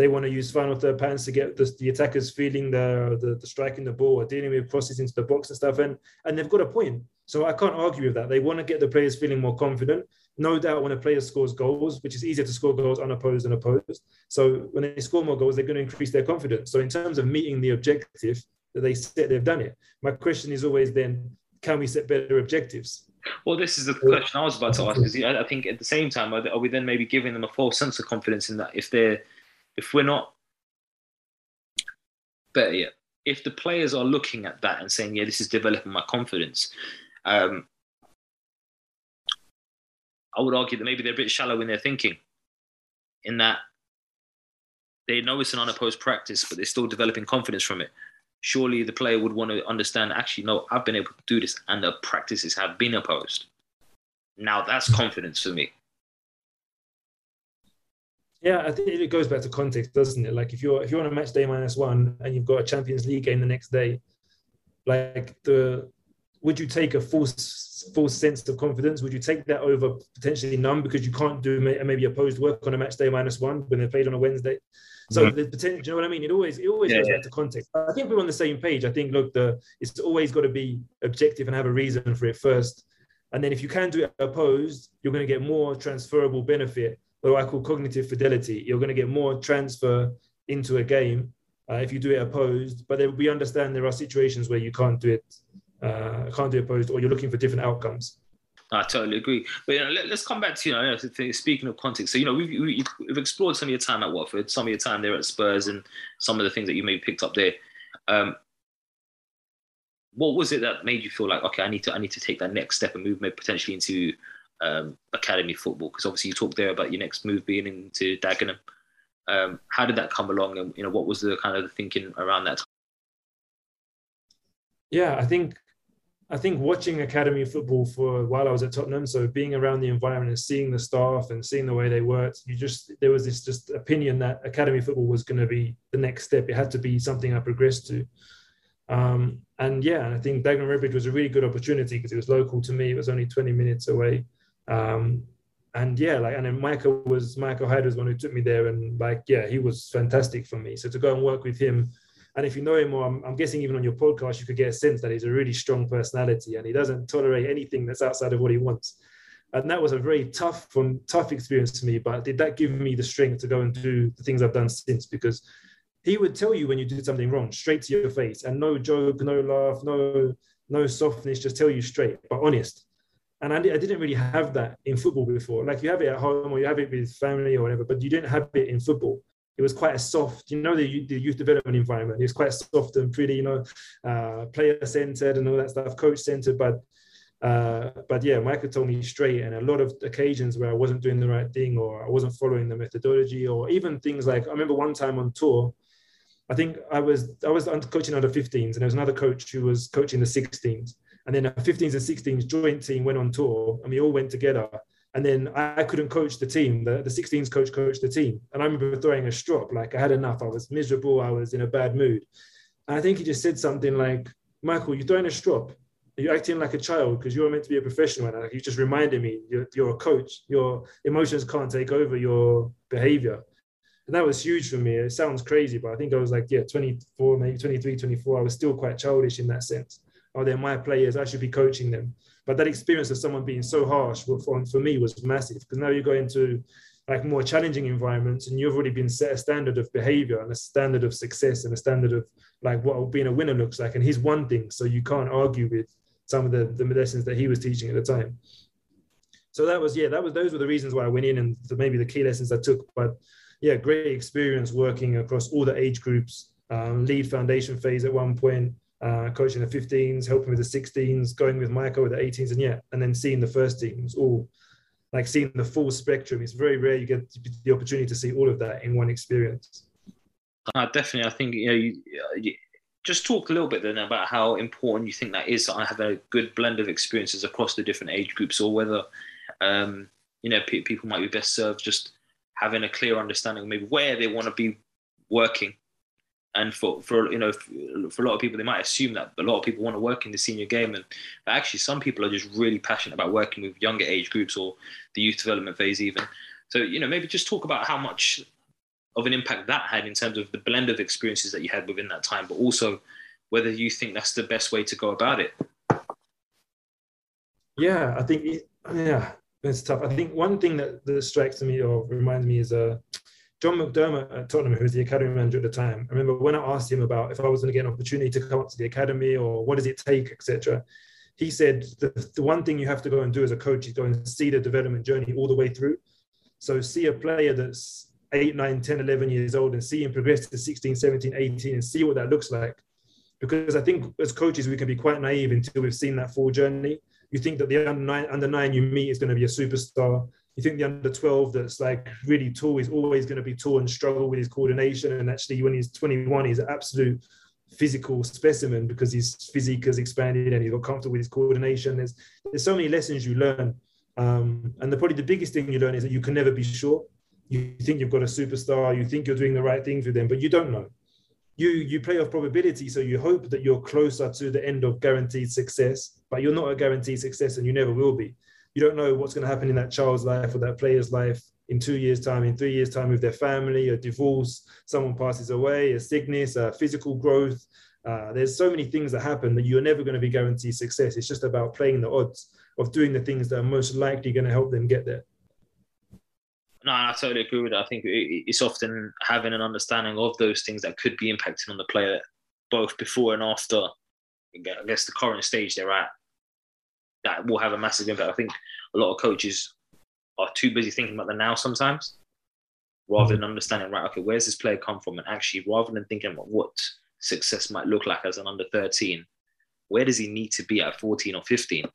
S2: they want to use final third patterns to get the, the attackers feeling the, the, the striking the ball or dealing with crosses into the box and stuff. And and they've got a point. So I can't argue with that. They want to get the players feeling more confident. No doubt when a player scores goals, which is easier to score goals unopposed than opposed. So when they score more goals, they're going to increase their confidence. So in terms of meeting the objective that they set, they've done it. My question is always then, can we set better objectives?
S1: Well, this is the question I was about to ask. Because I think at the same time, are we then maybe giving them a false sense of confidence in that if they're if we're not better yet, if the players are looking at that and saying, "Yeah, this is developing my confidence," um, I would argue that maybe they're a bit shallow in their thinking, in that they know it's an unopposed practice, but they're still developing confidence from it. Surely the player would want to understand. Actually, no, I've been able to do this, and the practices have been opposed. Now that's confidence for me.
S2: Yeah, I think it goes back to context, doesn't it? Like if you're if you're on a match day minus one and you've got a Champions League game the next day, like the would you take a false false sense of confidence? Would you take that over potentially none because you can't do maybe opposed work on a match day minus one when they're played on a Wednesday? So mm-hmm. the potential, you know what I mean? It always it always yeah, goes yeah. back to context. I think we're on the same page. I think look, the it's always got to be objective and have a reason for it first. And then if you can do it opposed, you're going to get more transferable benefit what I call cognitive fidelity. You're going to get more transfer into a game uh, if you do it opposed. But we understand there are situations where you can't do it, uh, can't do it opposed, or you're looking for different outcomes.
S1: I totally agree. But you know, let, us come back to you know speaking of context. So you know we've, we've explored some of your time at Watford, some of your time there at Spurs, and some of the things that you maybe picked up there. Um, what was it that made you feel like okay, I need to I need to take that next step and move maybe potentially into um, academy football? Because obviously you talked there about your next move being into Dagenham. Um, how did that come along, and you know what was the kind of the thinking around that?
S2: Yeah, I think I think watching academy football for while I was at Tottenham, so being around the environment and seeing the staff and seeing the way they worked, you just there was this just opinion that academy football was going to be the next step. It had to be something I progressed to. Um, and yeah, I think Dagenham Redbridge was a really good opportunity because it was local to me. It was only 20 minutes away. Um, and yeah, like, and then Michael was Michael Hyde was one who took me there, and like, yeah, he was fantastic for me. So to go and work with him, and if you know him more, I'm, I'm, guessing even on your podcast, you could get a sense that he's a really strong personality, and he doesn't tolerate anything that's outside of what he wants. And that was a very tough, from tough experience to me. But did that give me the strength to go and do the things I've done since? Because he would tell you when you did something wrong, straight to your face, and no joke, no laugh, no no softness, just tell you straight, but honest and I, I, didn't really have that in football before. Like you have it at home or you have it with family or whatever, but you didn't have it in football. It was quite a soft, you know, the, the youth development environment. It was quite soft and pretty, you know, uh, player centered and all that stuff, coach centered. But Uh, but yeah, Michael told me straight, and a lot of occasions where I wasn't doing the right thing or I wasn't following the methodology, or even things like I remember one time on tour, I think I was I was coaching under 15s, and there was another coach who was coaching the 16s, and then a 15s and 16s joint team went on tour, and we all went together. And then I couldn't coach the team. The, the 16s coach coached the team. And I remember throwing a strop, like I had enough. I was miserable. I was in a bad mood. And I think he just said something like, Michael, you're throwing a strop you're acting like a child because you're meant to be a professional and like you just reminded me you're, you're a coach your emotions can't take over your behavior and that was huge for me it sounds crazy but i think i was like yeah 24 maybe 23 24 i was still quite childish in that sense oh they're my players? I should be coaching them. But that experience of someone being so harsh for, for me was massive because now you go into like more challenging environments and you've already been set a standard of behavior and a standard of success and a standard of like what being a winner looks like. And he's one thing so you can't argue with some of the, the lessons that he was teaching at the time. So that was, yeah, that was, those were the reasons why I went in and the, maybe the key lessons I took, but yeah, great experience working across all the age groups, um, lead foundation phase at one point, uh, coaching the 15s, helping with the 16s, going with Michael with the 18s, and yeah, and then seeing the first teams, all like seeing the full spectrum. It's very rare you get the opportunity to see all of that in one experience.
S1: Uh, definitely, I think you know you, just talk a little bit then about how important you think that is to have a good blend of experiences across the different age groups, or whether um, you know pe- people might be best served just having a clear understanding of maybe where they want to be working. And for, for you know for, a lot of people, they might assume that a lot of people want to work in the senior game, and actually some people are just really passionate about working with younger age groups or the youth development phase even. So you know maybe just talk about how much of an impact that had in terms of the blend of experiences that you had within that time, but also whether you think that's the best way to go about it.
S2: Yeah, I think yeah, it's tough. I think one thing that, that strikes me or reminds me is uh, John McDermott at Tottenham, who was the academy manager at the time. I remember when I asked him about if I was going to get an opportunity to come up to the academy or what does it take, etc. He said the, the one thing you have to go and do as a coach is go and see the development journey all the way through. So see a player that's 8, 9, 10, 11 years old and see him progress to 16, 17, 18 and see what that looks like. Because I think as coaches, we can be quite naive until we've seen that full journey. You think that the under nine, under nine you meet is going to be a superstar. You think the under 12 that's like really tall is always going to be tall and struggle with his coordination. And actually, when he's 21, he's an absolute physical specimen because his physique has expanded and he's got comfortable with his coordination. There's there's so many lessons you learn. Um, and the, probably the biggest thing you learn is that you can never be sure you think you've got a superstar, you think you're doing the right things with them, but you don't know. You you play off probability, so you hope that you're closer to the end of guaranteed success, but you're not a guaranteed success, and you never will be. You don't know what's going to happen in that child's life or that player's life in two years' time, in three years' time with their family, a divorce, someone passes away, a sickness, a physical growth. Uh, there's so many things that happen that you're never going to be guaranteed success. It's just about playing the odds of doing the things that are most likely going to help them get there.
S1: No, I totally agree with that. I think it's often having an understanding of those things that could be impacting on the player, both before and after. I guess the current stage they're at, that will have a massive impact. I think a lot of coaches are too busy thinking about the now sometimes, rather hmm. than understanding right. Okay, where's this player come from? And actually, rather than thinking about what success might look like as an under thirteen, where does he need to be at fourteen or fifteen?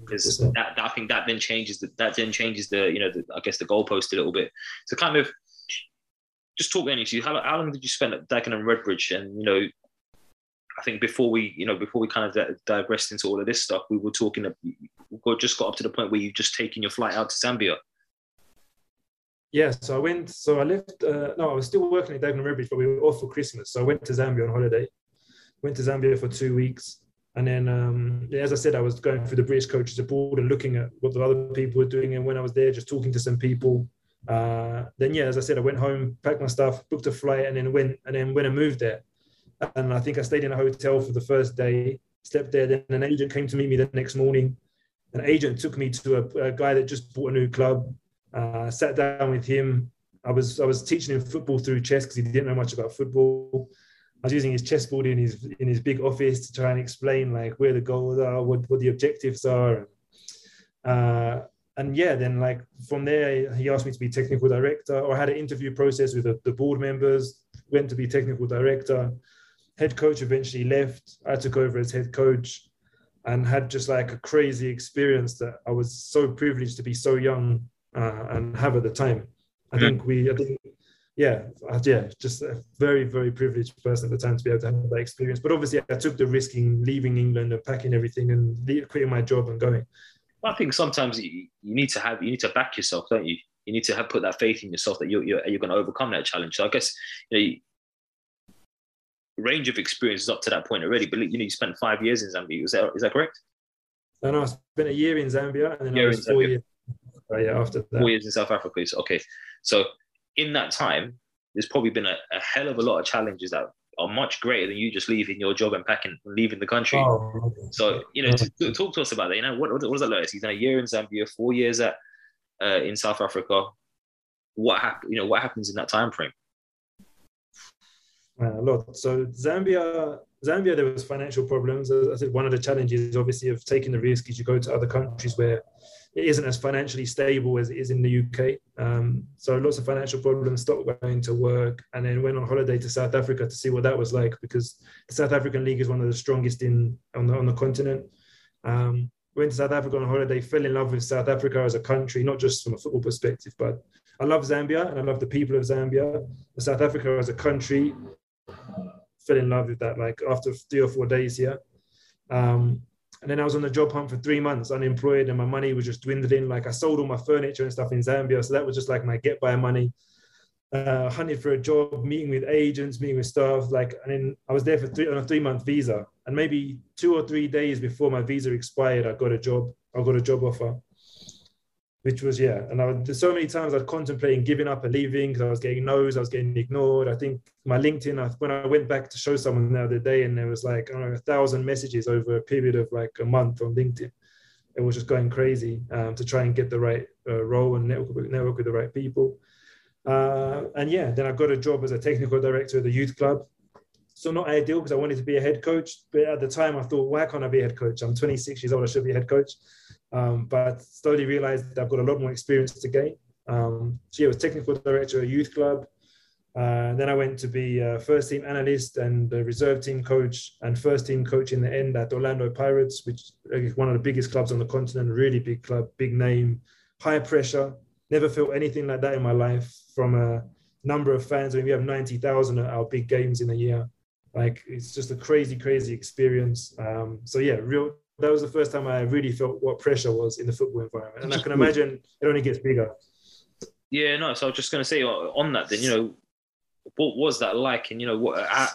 S1: because that, that, I think that then changes the, that then changes the you know the, I guess the goalpost a little bit. So kind of just talk any to you. How, how long did you spend at Dagenham Redbridge? And you know, I think before we you know before we kind of digressed into all of this stuff, we were talking. We just got up to the point where you've just taken your flight out to Zambia.
S2: Yeah, so I went. So I left. Uh, no, I was still working at Dagenham Redbridge, but we were off for Christmas. So I went to Zambia on holiday. Went to Zambia for two weeks. And then, um, as I said, I was going through the British coaches abroad and looking at what the other people were doing. And when I was there, just talking to some people. Uh, then, yeah, as I said, I went home, packed my stuff, booked a flight, and then went. And then when I moved there, and I think I stayed in a hotel for the first day, slept there. Then an agent came to meet me the next morning. An agent took me to a, a guy that just bought a new club. Uh, sat down with him. I was I was teaching him football through chess because he didn't know much about football. I was using his chessboard in his in his big office to try and explain like where the goals are, what, what the objectives are. Uh, and yeah, then like from there, he asked me to be technical director, or I had an interview process with the, the board members, went to be technical director. Head coach eventually left. I took over as head coach. and had just like a crazy experience that I was so privileged to be so young uh, and have at the time. I mm-hmm. think we, I think, yeah, yeah, just a very, very privileged person at the time to be able to have that experience. But obviously, I took the risk in leaving England and packing everything and quitting my job and going.
S1: I think sometimes you, you need to have, you need to back yourself, don't you? You need to have put that faith in yourself that you're, you're, you're going to overcome that challenge. So I guess, you know, range of experiences up to that point already. But you know, you spent five years in Zambia. Is that is that correct?
S2: No, no, I spent a year in Zambia and then year I was four years. Oh, yeah, after that.
S1: Four years in South Africa. So, okay, so in that time, there's probably been a, a, hell of a lot of challenges that are much greater than you just leaving your job and packing, leaving the country. Oh, okay. So you know, to, talk to us about that. You know, what what was that like? He's done a year in Zambia, four years at uh, in South Africa. What happened? You know, what happens in that time frame?
S2: A lot. So Zambia, Zambia, there was financial problems. I said one of the challenges, obviously, of taking the risk is you go to other countries where it isn't as financially stable as it is in the UK. Um, so lots of financial problems. Stopped going to work, and then went on holiday to South Africa to see what that was like because the South African league is one of the strongest in on the on the continent. Um, went to South Africa on holiday, fell in love with South Africa as a country, not just from a football perspective, but I love Zambia and I love the people of Zambia. South Africa as a country fell in love with that like after three or four days here. Um, and then I was on the job hunt for three months, unemployed, and my money was just dwindling. Like I sold all my furniture and stuff in Zambia, so that was just like my get by money. Uh, hunted for a job, meeting with agents, meeting with staff. Like, and then I was there for three on a three month visa, and maybe two or three days before my visa expired, I got a job. I got a job offer which was yeah. And I so many times I'd contemplating giving up and leaving because I was getting no's, I was getting ignored. I think my LinkedIn, I, when I went back to show someone the other day, and there was like know a thousand messages over a period of like a month on LinkedIn. It was just going crazy um, to try and get the right uh, role and network, network with the right people. Uh, and yeah, then I got a job as a technical director at the youth club. So not ideal because I wanted to be a head coach, but at the time I thought, why can't I be a head coach? I'm 26 years old, I should be a head coach. Um, but slowly realized that I've got a lot more experience to gain. Um, so yeah, I was technical director at a youth club. Uh, then I went to be a first team analyst and reserve team coach and first team coach in the end at Orlando Pirates, which is one of the biggest clubs on the continent, really big club, big name, high pressure. Never felt anything like that in my life from a number of fans. I mean, we have 90,000 at our big games in a year. Like it's just a crazy, crazy experience. Um, so yeah, real that was the first time I really felt what pressure was in the football environment, and I can imagine it only gets bigger.
S1: Yeah, no. So I was just going to say uh, on that, then you know, what was that like, and you know, what uh,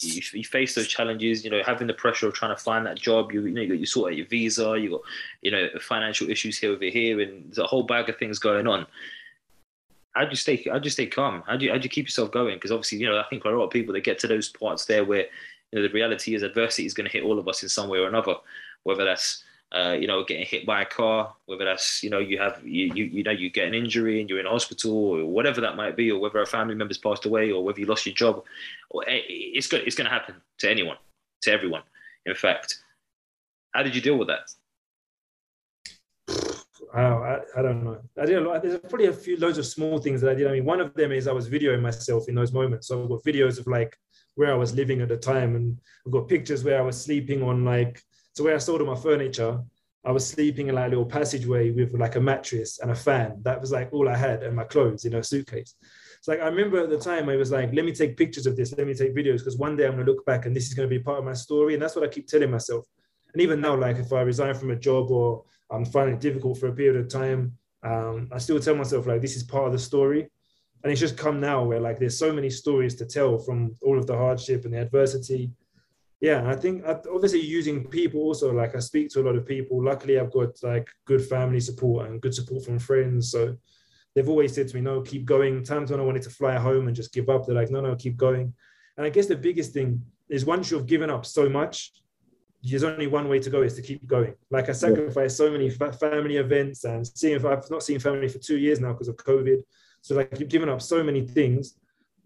S1: you, you face those challenges, you know, having the pressure of trying to find that job. You, you know, you, got, you sort out your visa, you got, you know, financial issues here over here, and there's a whole bag of things going on. How do you stay? How do you stay calm? How do you how do you keep yourself going? Because obviously, you know, I think a lot of people, that get to those parts there where you know, the reality is adversity is going to hit all of us in some way or another, whether that's uh, you know, getting hit by a car, whether that's, you know, you have, you, you, you know, you get an injury and you're in hospital or whatever that might be, or whether a family member's passed away or whether you lost your job, eh, it's it's going to happen to anyone, to everyone. In fact, how did you deal with that?
S2: I, I, don't know. I did a lot. There's probably a few loads of small things that I did. I mean, one of them is I was videoing myself in those moments. So I've got videos of like where I was living at the time. And I've got pictures where I was sleeping on like, so where I stored all my furniture, I was sleeping in like a little passageway with like a mattress and a fan. That was like all I had and my clothes in a suitcase. It's like I remember at the time I was like, let me take pictures of this, let me take videos because one day I'm gonna look back and this is gonna be part of my story. And that's what I keep telling myself. And even now, like if I resign from a job or I'm finding it difficult for a period of time, um, I still tell myself like this is part of the story. And it's just come now where like there's so many stories to tell from all of the hardship and the adversity. Yeah i think obviously using people also like i speak to a lot of people. Luckily i've got like good family support and good support from friends. So they've always said to me no keep going. Times when i wanted to fly home and just give up they're like no no keep going. And i guess the biggest thing is once you've given up so much there's only one way to go is to keep going like i sacrificed so many family events and seeing if i've not seen family for two years now because of covid so like you've given up so many things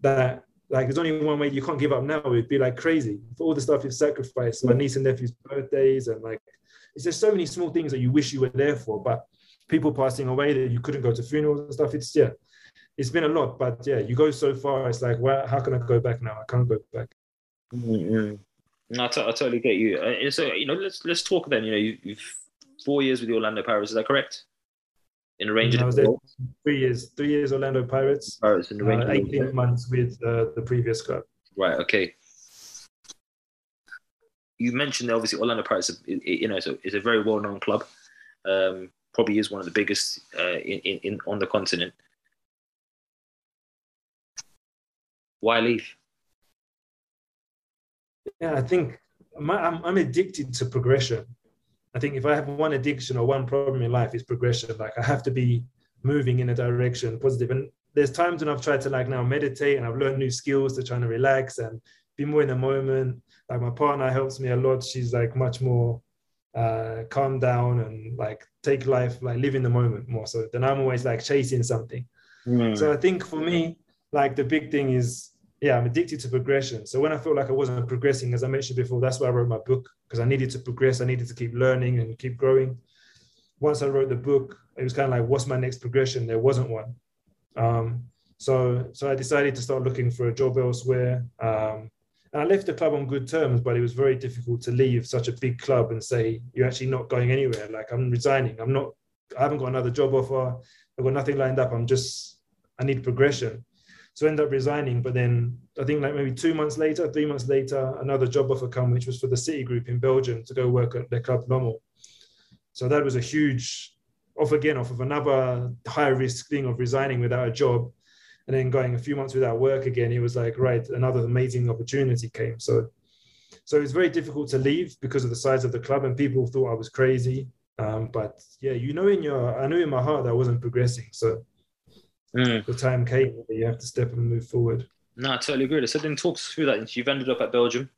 S2: that like there's only one way you can't give up now. It'd be like crazy for all the stuff you've sacrificed, my niece and nephew's birthdays, and like it's just so many small things that you wish you were there for, but people passing away that you couldn't go to funerals and stuff. It's yeah, it's been a lot, but yeah, you go so far. It's like, well, how can I go back now? I can't go back.
S1: Mm-hmm. No, I, t- I totally get you. Uh, so you know, let's let's talk then. You know, you, you've four years with the Orlando Pirates. Is that correct? In a range of
S2: three years, three years Orlando Pirates,
S1: Pirates in the range
S2: uh,
S1: of
S2: 18 months with uh, the previous club.
S1: Right. Okay. You mentioned that obviously Orlando Pirates, you know, so it's a very well-known club. Um, probably is one of the biggest uh, in, in on the continent. Why leave?
S2: Yeah, I think I'm, I'm addicted to progression. I think if I have one addiction or one problem in life, it's progression. Like I have to be moving in a direction positive. And there's times when I've tried to like now meditate and I've learned new skills to trying to relax and be more in the moment. Like my partner helps me a lot. She's like much more uh, calm down and like take life, like live in the moment more. So then I'm always like chasing something. Mm. So I think for me, like the big thing is yeah, I'm addicted to progression. So when I felt like I wasn't progressing, as I mentioned before, that's why I wrote my book because I needed to progress. I needed to keep learning and keep growing. Once I wrote the book, it was kind of like, what's my next progression? There wasn't one. Um, so, so I decided to start looking for a job elsewhere. Um, and I left the club on good terms, but it was very difficult to leave such a big club and say you're actually not going anywhere. Like I'm resigning. I'm not. I haven't got another job offer. I've got nothing lined up. I'm just. I need progression. So I ended up resigning. But then I think like maybe two months later, three months later, another job offer come, which was for the City Group in Belgium to go work at their club Lommel. So that was a huge off again, off of another high risk thing of resigning without a job and then going a few months without work again. It was like, right, another amazing opportunity came. So so it's very difficult to leave because of the size of the club and people thought I was crazy. Um, but yeah, you know, in your, I knew in my heart that I wasn't progressing. So mm. the time came that you have to step and move forward.
S1: No, I totally agree. So then talk through that. You've ended up at Belgium.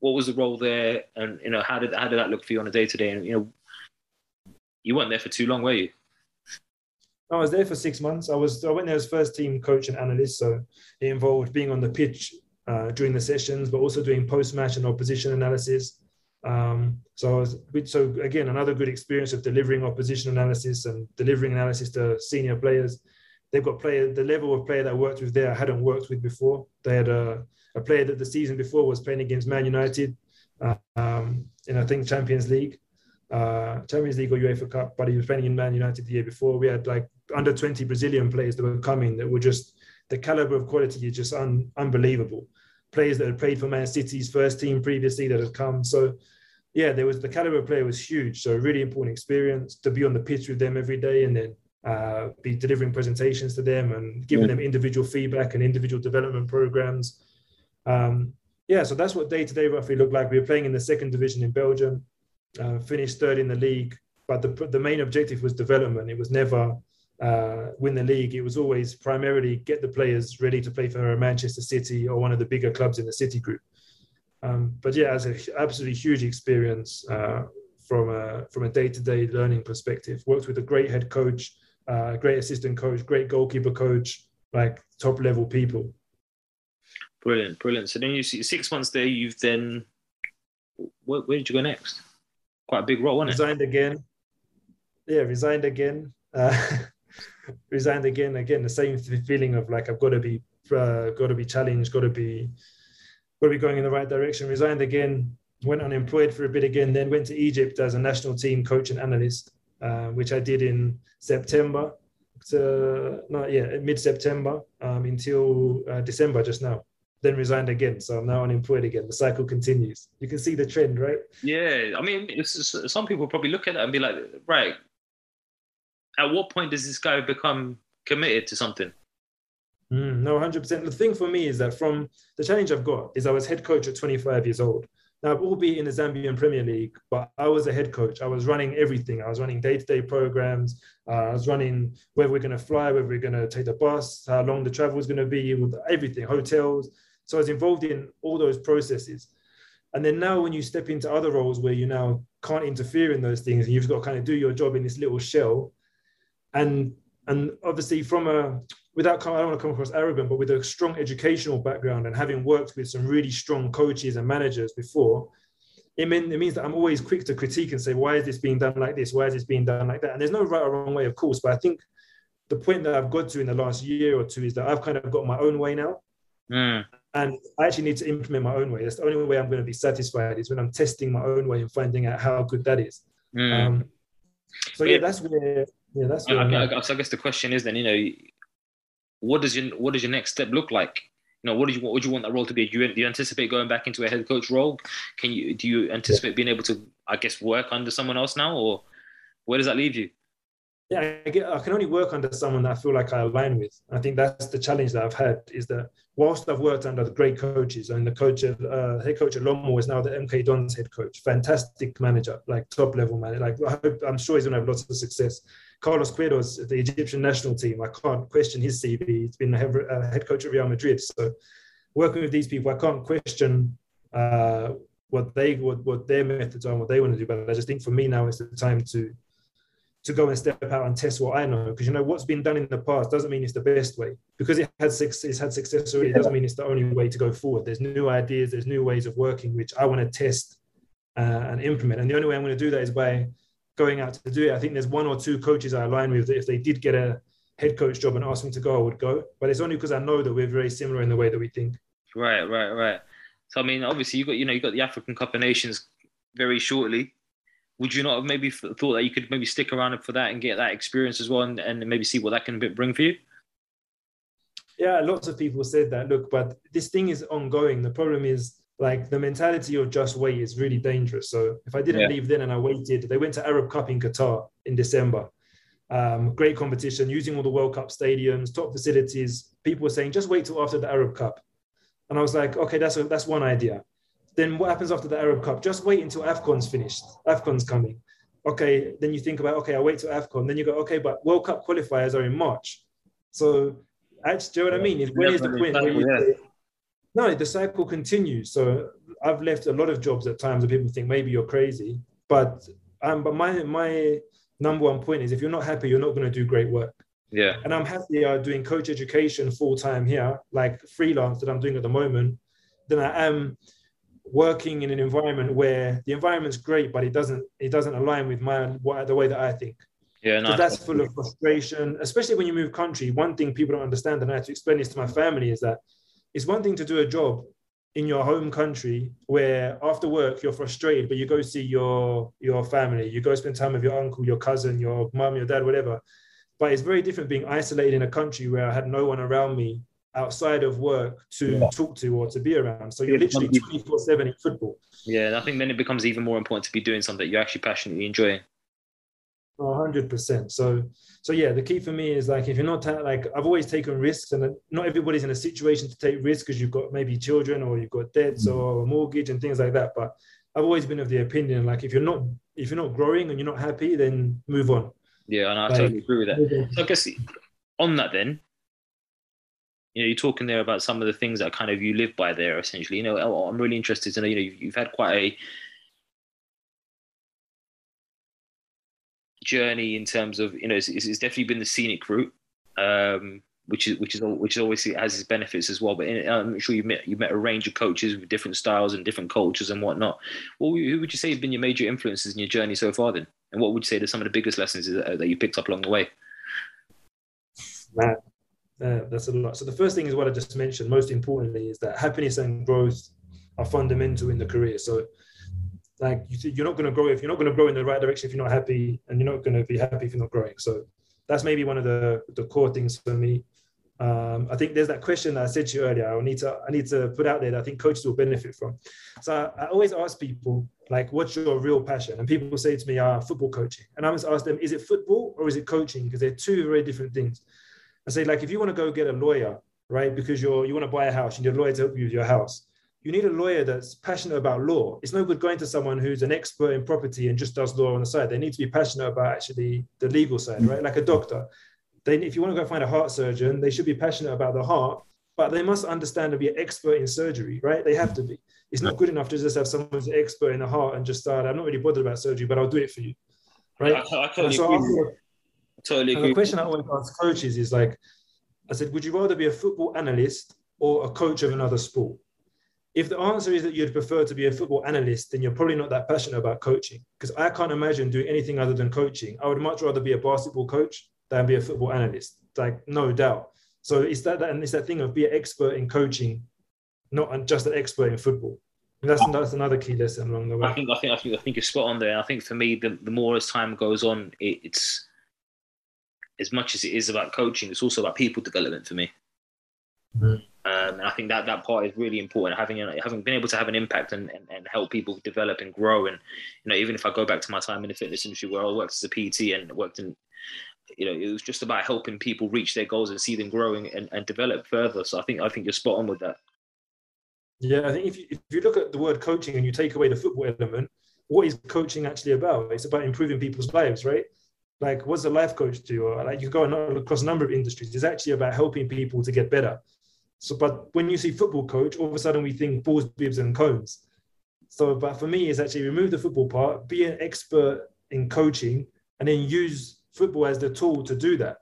S1: What was the role there, and you know how did how did that look for you on a day to day? And you know, you weren't there for too long, were you?
S2: I was there for six months. I was I went there as first team coach and analyst, so it involved being on the pitch uh, during the sessions, but also doing post match and opposition analysis. Um, so I was, so again another good experience of delivering opposition analysis and delivering analysis to senior players they've got player the level of player that I worked with there I hadn't worked with before. They had a, a player that the season before was playing against Man United um, in I think Champions League, uh, Champions League or UEFA Cup, but he was playing in Man United the year before. We had like under 20 Brazilian players that were coming that were just the caliber of quality is just un, unbelievable. Players that had played for Man City's first team previously that had come. So yeah, there was the caliber of player was huge. So really important experience to be on the pitch with them every day and then uh, be delivering presentations to them and giving yeah. them individual feedback and individual development programs. Um, yeah, so that's what day to day roughly looked like. We were playing in the second division in Belgium, uh, finished third in the league, but the, the main objective was development. It was never uh, win the league. It was always primarily get the players ready to play for Manchester City or one of the bigger clubs in the City group. Um, but yeah, as an absolutely huge experience uh, from a from a day to day learning perspective. Worked with a great head coach, uh, great assistant coach, great goalkeeper coach, like top level people.
S1: Brilliant, brilliant. So then you see six months there, you've then where, where did you go next? Quite a big role, wasn't
S2: resigned it? Resigned again. Yeah, resigned again. Uh, *laughs* resigned again. Again, the same feeling of like I've got to be, uh, got to be challenged, got to be, got to be going in the right direction. Resigned again. Went unemployed for a bit again. Then went to Egypt as a national team coach and analyst, uh, which I did in September to not yeah mid September um, until uh, December just now. Then resigned again, so I'm now unemployed again. The cycle continues. You can see the trend, right?
S1: Yeah, I mean, some people probably look at that and be like, right, at what point does this guy become committed to something?
S2: Mm, no, 100%. The thing for me is that from the challenge I've got is I was head coach at 25 years old. Now, albeit in the Zambian Premier League, but I was a head coach. I was running everything. I was running day-to-day programs. Uh, I was running whether we're going to fly, whether we're going to take the bus, how long the travel is going to be, with everything, hotels. So I was involved in all those processes. And then now, when you step into other roles where you now can't interfere in those things, and you've got to kind of do your job in this little shell, and and obviously from a without I don't want to come across arrogant, but with a strong educational background and having worked with some really strong coaches and managers before, it, mean, it means that I'm always quick to critique and say, why is this being done like this? Why is this being done like that? And there's no right or wrong way, of course, but I think the point that I've got to in the last year or two is that I've kind of got my own way now. Mm. And I actually need to implement my own way. That's the only way I'm going to be satisfied is when I'm testing my own way and finding out how good that is. Mm. Um, so yeah, that's where yeah, that's where
S1: I, I, I, I guess the question is then, you know, what does your what does your next step look like? You know, what do you what would you want that role to be? Do you, do you anticipate going back into a head coach role? Can you do you anticipate being able to, I guess, work under someone else now, or where does that leave you?
S2: Yeah, I, get, I can only work under someone that I feel like I align with. I think that's the challenge that I've had is that whilst I've worked under the great coaches and the coach, of, uh, head coach at Lommel is now the MK Dons head coach, fantastic manager, like top level manager. Like I hope, I'm sure he's gonna have lots of success. Carlos Queiroz, the Egyptian national team, I can't question his CV. He's been a head coach at Real Madrid. So working with these people, I can't question uh, what they what, what their methods are and what they want to do. But I just think for me now is the time to to go and step out and test what I know. Because you know what's been done in the past doesn't mean it's the best way. Because it success, it's had success already, it doesn't mean it's the only way to go forward. There's new ideas, there's new ways of working, which I want to test uh, and implement. And the only way I'm going to do that is by going out to do it. I think there's one or two coaches I align with that if they did get a head coach job and ask me to go, I would go. But it's only because I know that we're very similar in the way that we think.
S1: Right, right, right. So I mean, obviously you got you know you got the African Cup of Nations very shortly. Would you not have maybe thought that you could maybe stick around for that and get that experience as well, and, and maybe see what that can bring for you?
S2: Yeah, lots of people said that. Look, but this thing is ongoing. The problem is like the mentality of just wait is really dangerous. So if I didn't yeah. leave then and I waited, they went to Arab Cup in Qatar in December. Um, great competition, using all the World Cup stadiums, top facilities. People were saying just wait till after the Arab Cup, and I was like, okay, that's a, that's one idea. Then what happens after the Arab Cup? Just wait until Afcon's finished. Afcon's coming. Okay, then you think about okay, I wait till Afcon. Then you go okay, but World Cup qualifiers are in March. So, actually, do you know what I mean? Is When is the point where you say, no, the cycle continues. So I've left a lot of jobs at times where people think maybe you're crazy, but um, but my my number one point is if you're not happy, you're not going to do great work.
S1: Yeah.
S2: And I'm happy uh, doing coach education full time here, like freelance that I'm doing at the moment, than I am working in an environment where the environment's great, but it doesn't it doesn't align with my what, the way that I think.
S1: Yeah,
S2: no, that's full of frustration, especially when you move country. One thing people don't understand, and I have to explain this to my family, is that it's one thing to do a job in your home country where after work you're frustrated, but you go see your your family, you go spend time with your uncle, your cousin, your mum, your dad, whatever. But it's very different being isolated in a country where I had no one around me outside of work to yeah. talk to or to be around. So you're literally 24 7 in football.
S1: Yeah, and I think then it becomes even more important to be doing something that you're actually passionately enjoying
S2: hundred percent. So, so yeah, the key for me is like if you're not ta- like I've always taken risks, and not everybody's in a situation to take risks because you've got maybe children or you've got debts mm-hmm. or a mortgage and things like that. But I've always been of the opinion like if you're not if you're not growing and you're not happy, then move on.
S1: Yeah, and I like, totally agree with that. So I guess on that then, you know, you're talking there about some of the things that kind of you live by there. Essentially, you know, I'm really interested to know. You know, you've, you've had quite a journey in terms of you know it's, it's definitely been the scenic route, um, which is which is which is always has its benefits as well. But in, I'm sure you've met you met a range of coaches with different styles and different cultures and whatnot. Well, who would you say have been your major influences in your journey so far? Then, and what would you say are some of the biggest lessons that, that you picked up along the way?
S2: Man, uh, that's a lot. So the first thing is what I just mentioned. Most importantly, is that happiness and growth are fundamental in the career. So like you, are not going to grow if you're not going to grow in the right direction if you're not happy, and you're not going to be happy if you're not growing. So that's maybe one of the the core things for me. Um, I think there's that question that I said to you earlier. I need to I need to put out there that I think coaches will benefit from. So I, I always ask people like, "What's your real passion?" And people say to me, "Ah, football coaching." And I always ask them, "Is it football or is it coaching?" Because they're two very different things. I say, like, if you want to go get a lawyer, right, because you're you want to buy a house, you need a lawyer to help you with your house you need a lawyer that's passionate about law. It's no good going to someone who's an expert in property and just does law on the side. They need to be passionate about actually the legal side, right? Like a doctor. They, if you want to go find a heart surgeon, they should be passionate about the heart, but they must understand and be an expert in surgery, right? They have to be. It's not good enough to just have someone who's an expert in the heart and just start, I'm not really bothered about surgery, but I'll do it for you, right? I, I totally so agree. Totally agree. The question I always ask coaches is like, I said, would you rather be a football analyst or a coach of another sport? If the answer is that you'd prefer to be a football analyst, then you're probably not that passionate about coaching. Because I can't imagine doing anything other than coaching. I would much rather be a basketball coach than be a football analyst. Like no doubt. So it's that, and it's that thing of be an expert in coaching not just an expert in football. And that's that's another key lesson along the way.
S1: I think I think I think I think you're spot on there. I think for me, the, the more as time goes on, it, it's as much as it is about coaching, it's also about people development for me. Mm-hmm. Um, and I think that that part is really important. Having having been able to have an impact and, and, and help people develop and grow, and you know, even if I go back to my time in the fitness industry where I worked as a PT and worked in, you know, it was just about helping people reach their goals and see them growing and, and develop further. So I think I think you're spot on with that.
S2: Yeah, I think if you, if you look at the word coaching and you take away the football element, what is coaching actually about? It's about improving people's lives, right? Like, what's a life coach do? Or like, you go across a number of industries. It's actually about helping people to get better. So, but when you see football coach, all of a sudden we think balls, bibs, and cones. So, but for me, it's actually remove the football part, be an expert in coaching, and then use football as the tool to do that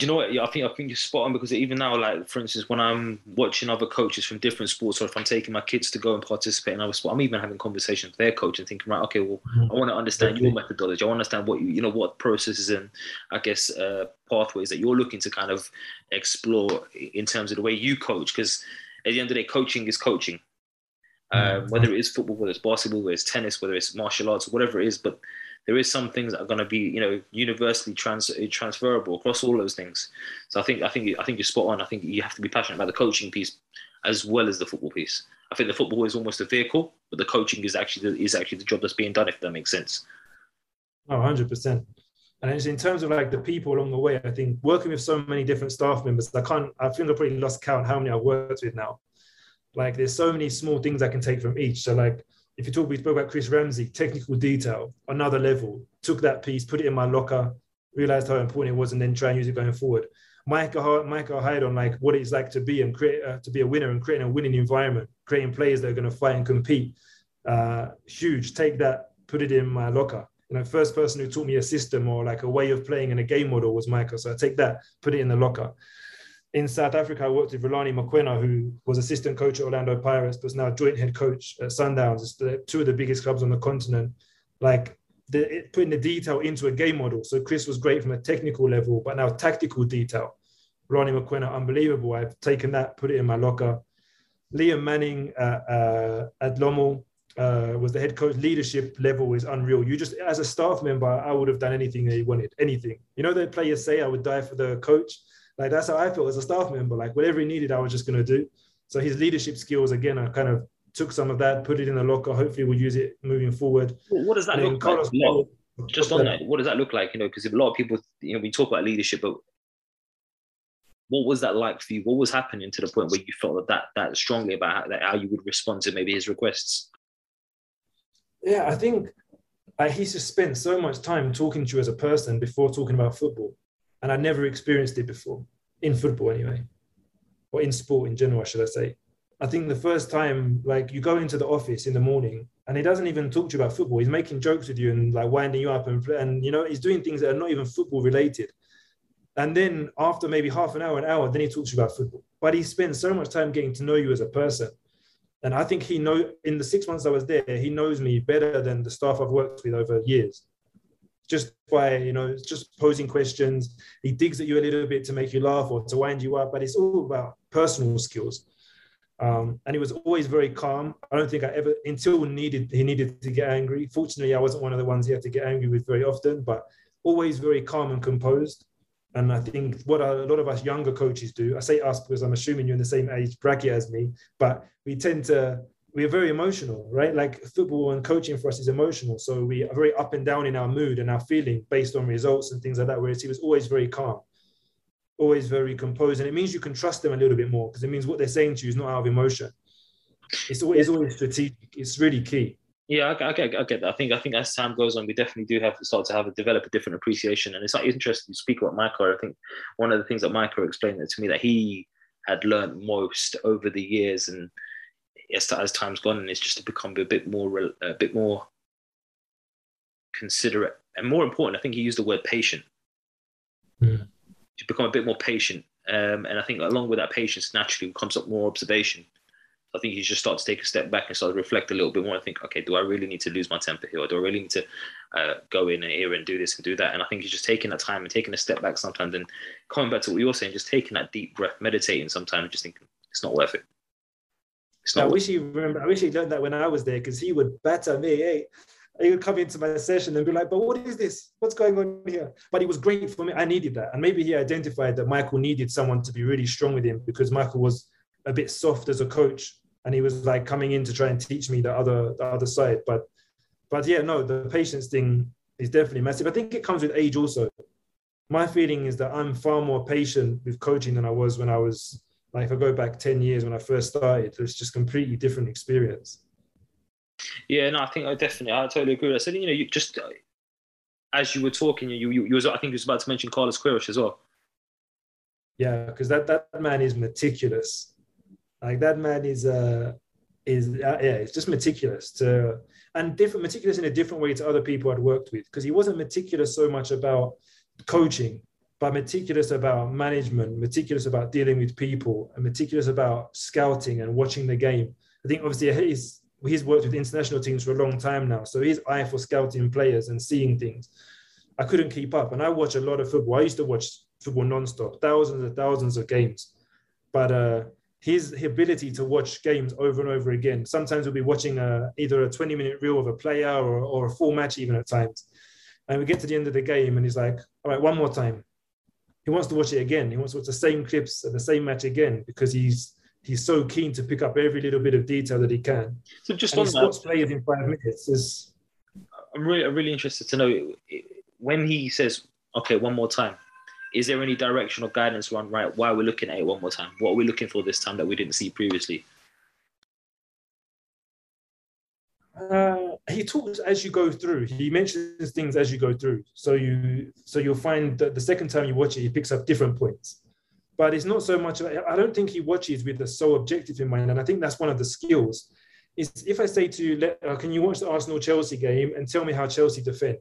S1: you know what? Yeah, I think I think you're spot on because even now, like for instance, when I'm watching other coaches from different sports, or if I'm taking my kids to go and participate in other sports, I'm even having conversations with their coach and thinking, right, okay, well, mm-hmm. I want to understand your methodology. I want to understand what you, you know, what processes and I guess uh, pathways that you're looking to kind of explore in terms of the way you coach. Because at the end of the day, coaching is coaching. Um, whether it is football, whether it's basketball, whether it's tennis, whether it's martial arts, whatever it is, but there is some things that are going to be you know universally trans uh, transferable across all those things. So I think I think I think you're spot on. I think you have to be passionate about the coaching piece as well as the football piece. I think the football is almost a vehicle, but the coaching is actually the, is actually the job that's being done. If that makes sense.
S2: Oh, 100 percent. And in terms of like the people along the way, I think working with so many different staff members, I can't, I think I've probably lost count how many I've worked with now. Like there's so many small things I can take from each. So like if you talk, we spoke about Chris Ramsey, technical detail, another level. Took that piece, put it in my locker, realized how important it was, and then try and use it going forward. Michael, Michael Hyde on like what it's like to be and create uh, to be a winner and creating a winning environment, creating players that are going to fight and compete. Uh, huge. Take that, put it in my locker. You know, first person who taught me a system or like a way of playing in a game model was Michael. So I take that, put it in the locker in South Africa, I worked with Rhulani Mokoena, who was assistant coach at Orlando Pirates, but is now joint head coach at Sundowns. It's the, two of the biggest clubs on the continent. Like the, it, putting the detail into a game model. So Chris was great from a technical level, but now tactical detail. Rhulani Mokoena, unbelievable. I've taken that, put it in my locker. Liam Manning uh, uh, at Lommel uh, was the head coach. Leadership level is unreal. You just, as a staff member, I would have done anything they wanted, anything. You know, the players say I would die for the coach like that's how I felt as a staff member. Like whatever he needed, I was just going to do. So his leadership skills, again, I kind of took some of that, put it in the locker. Hopefully, we'll use it moving forward.
S1: what does that and look like? just on that, what does that look like? You know, because a lot of people, you know, we talk about leadership, but what was that like for you? What was happening to the point where you felt that that, that strongly about how, that, how you would respond to maybe his requests?
S2: Yeah, I think uh, he's just spent so much time talking to you as a person before talking about football and I never experienced it before in football anyway, or in sport in general, should I say. I think the first time, like you go into the office in the morning and he doesn't even talk to you about football. He's making jokes with you and like winding you up and, and you know, he's doing things that are not even football related. And then after maybe half an hour, an hour, then he talks to you about football. But he spends so much time getting to know you as a person. And I think he know in the six months I was there, he knows me better than the staff I've worked with over years just by you know just posing questions. He digs at you a little bit to make you laugh or to wind you up but it's all about personal skills. Um, and he was always very calm. I don't think i ever until needed he needed to get angry. Fortunately i wasn't one of the ones he had to get angry with very often but always very calm and composed. And i think what a lot of us younger coaches do i say us because i'm assuming you're in the same age bracket as me but we tend to we are very emotional, right? Like football and coaching for us is emotional. So we are very up and down in our mood and our feeling based on results and things like that. Whereas he was always very calm, always very composed. And it means you can trust them a little bit more because it means what they're saying to you is not out of emotion. It's always, it's always strategic. It's really key.
S1: Yeah, I, I, get, I get that. I think I think as time goes on, we definitely do have to start to have a develop a different appreciation. And it's like interesting to speak about Michael. I think one of the things that Michael explained to me that he had learned most over the years and as, as time's gone and it's just to become a bit more a bit more considerate and more important i think he used the word patient mm. to become a bit more patient um, and i think along with that patience naturally comes up more observation I think you just start to take a step back and start to reflect a little bit more and think, okay, do I really need to lose my temper here? Or do I really need to uh, go in here and do this and do that? And I think he's just taking that time and taking a step back sometimes and coming back to what you're saying, just taking that deep breath, meditating sometimes, just thinking it's not worth it It's not.
S2: I wish he remember. I wish he learned that when I was there because he would batter me. Hey, he would come into my session and be like, "But what is this? What's going on here?" But it was great for me. I needed that, and maybe he identified that Michael needed someone to be really strong with him because Michael was a bit soft as a coach, and he was like coming in to try and teach me the other the other side. But but yeah, no, the patience thing is definitely massive. I think it comes with age also. My feeling is that I'm far more patient with coaching than I was when I was like if I go back 10 years when I first started, it's just completely different experience.
S1: Yeah, no, I think I definitely, I totally agree. I said, you know, you just uh, as you were talking, you, you, you was, I think you was about to mention Carlos Queiroz as well.
S2: Yeah, because that that man is meticulous. Like that man is uh is uh, yeah, it's just meticulous to and different meticulous in a different way to other people I'd worked with because he wasn't meticulous so much about coaching but meticulous about management, meticulous about dealing with people, and meticulous about scouting and watching the game. I think obviously he's he's worked with international teams for a long time now, so his eye for scouting players and seeing things. I couldn't keep up, and I watch a lot of football. I used to watch football nonstop, thousands and thousands of games, but uh, his, ability to watch games over and over again. Sometimes we'll be watching a, either a 20 minute reel of a player or, or a full match even at times. And we get to the end of the game and he's like, all right, one more time he wants to watch it again. He wants to watch the same clips and the same match again because he's he's so keen to pick up every little bit of detail that he can.
S1: So just
S2: and
S1: on that,
S2: players in five minutes. Is
S1: I'm really, I'm really interested to know when he says, "Okay, one more time." Is there any direction or guidance around right why we're looking at it one more time? What are we looking for this time that we didn't see previously?
S2: Uh, he talks as you go through. He mentions things as you go through. So you so you'll find that the second time you watch it, he picks up different points. But it's not so much. I don't think he watches with a sole objective in mind, and I think that's one of the skills. Is if I say to you, let, uh, can you watch the Arsenal Chelsea game and tell me how Chelsea defend?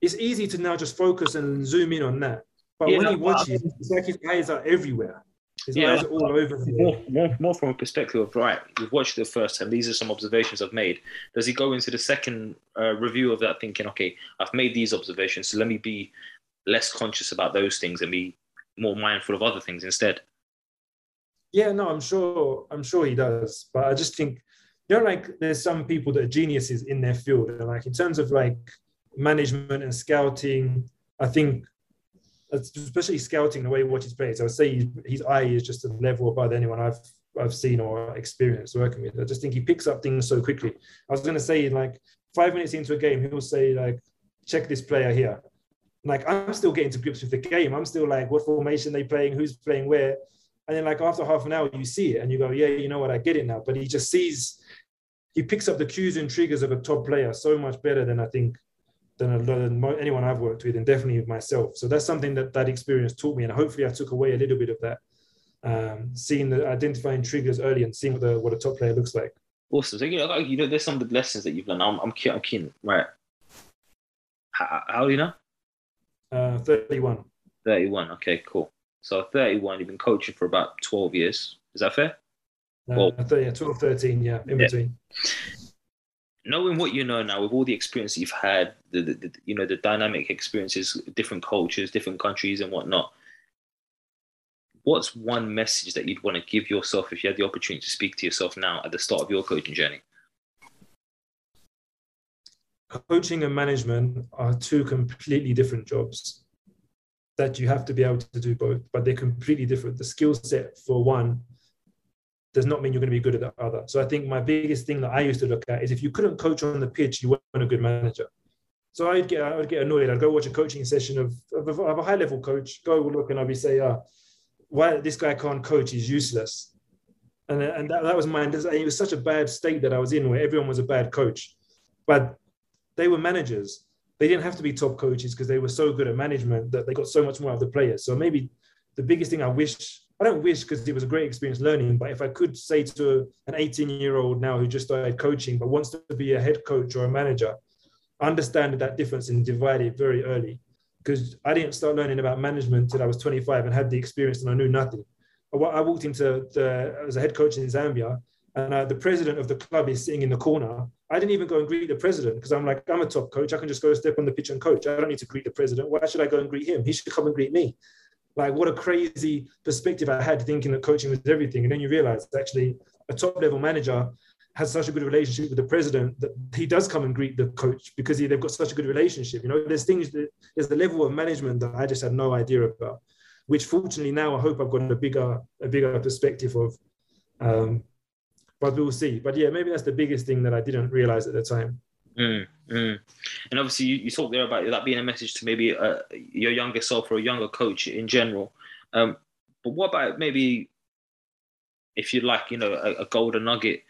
S2: It's easy to now just focus and zoom in on that. But
S1: Yeah,
S2: when he watches, it's like his eyes are everywhere. His
S1: Yeah.
S2: eyes are all over. the
S1: More, more, more from a perspective of right, we've watched the first time. These are some observations I've made. Does he go into the second uh, review of that thinking, okay, I've made these observations, so let me be less conscious about those things and be more mindful of other things instead?
S2: Yeah, no, I'm sure. I'm sure he does. But I just think, you know, like there's some people that are geniuses in their field, and like in terms of like management and scouting, I think, especially scouting the way he watches players, I would say his, his eye is just a level above anyone I've I've seen or experienced working with. I just think he picks up things so quickly. I was going to say, like five minutes into a game, he'll say, like, check this player here. Like I'm still getting to grips with the game. I'm still like, what formation they playing, who's playing where, and then like after half an hour, you see it and you go, yeah, you know what, I get it now. But he just sees, he picks up the cues and triggers of a top player so much better than I think than, a, than anyone I've worked with, and definitely with myself. So that's something that that experience taught me, and hopefully I took away a little bit of that, um, seeing the identifying triggers early and seeing what the what a top player looks like.
S1: Awesome. So you know, you know, there's some of the lessons that you've learned. I'm, I'm keen. I'm keen. Right. How, how old are you now?
S2: Uh, Thirty-one.
S1: 31. Okay, cool. So 31, you've been coaching for about 12 years. Is that fair?
S2: Uh,
S1: Well-
S2: 30, yeah, 12, 13, yeah, in
S1: Yeah.
S2: between.
S1: Knowing what you know now with all the experience you've had the, the, the you know the dynamic experiences different cultures different countries and whatnot what's one message that you'd want to give yourself if you had the opportunity to speak to yourself now at the start of your coaching journey
S2: coaching and management are two completely different jobs that you have to be able to do both, but they're completely different. The skill set for one does not mean you're going to be good at the other. So I think my biggest thing that I used to look at is if you couldn't coach on the pitch, you weren't a good manager. So I'd get I would get annoyed. I'd go watch a coaching session of, of, a- of a high level coach, go look and I'd be say, uh, why this guy can't coach, he's useless. And, and that, that was mine. It was such a bad state that I was in where everyone was a bad coach. But they were managers. They didn't have to be top coaches because they were so good at management that they got so much more out of the players. So maybe the biggest thing I wish, I don't wish because it was a great experience learning, but if I could say to an 18 year old now who just started coaching but wants to be a head coach or a manager, understand that difference and divide it very early. Because I didn't start learning about management till I was 25 and had the experience and I knew nothing. I walked into the, as a head coach in Zambia and uh, the president of the club is sitting in the corner. I didn't even go and greet the president because I'm like, I'm a top coach. I can just go step on the pitch and coach. I don't need to greet the president. Why should I go and greet him? He should come and greet me. Like, what a crazy perspective I had thinking that coaching was everything. And then you realize actually a top level manager has such a good relationship with the president that he does come and greet the coach because he, they've got such a good relationship. You know, there's things that there's the level of management that I just had no idea about, which fortunately now I hope I've got a bigger a bigger perspective of. Um, but we'll see. But yeah, maybe that's the biggest thing that I didn't realize at the time.
S1: Mm, mm. And obviously, you, you talked there about that being a message to maybe uh, your younger self or a younger coach in general. Um, but what about maybe if you'd like, you know, a, a golden nugget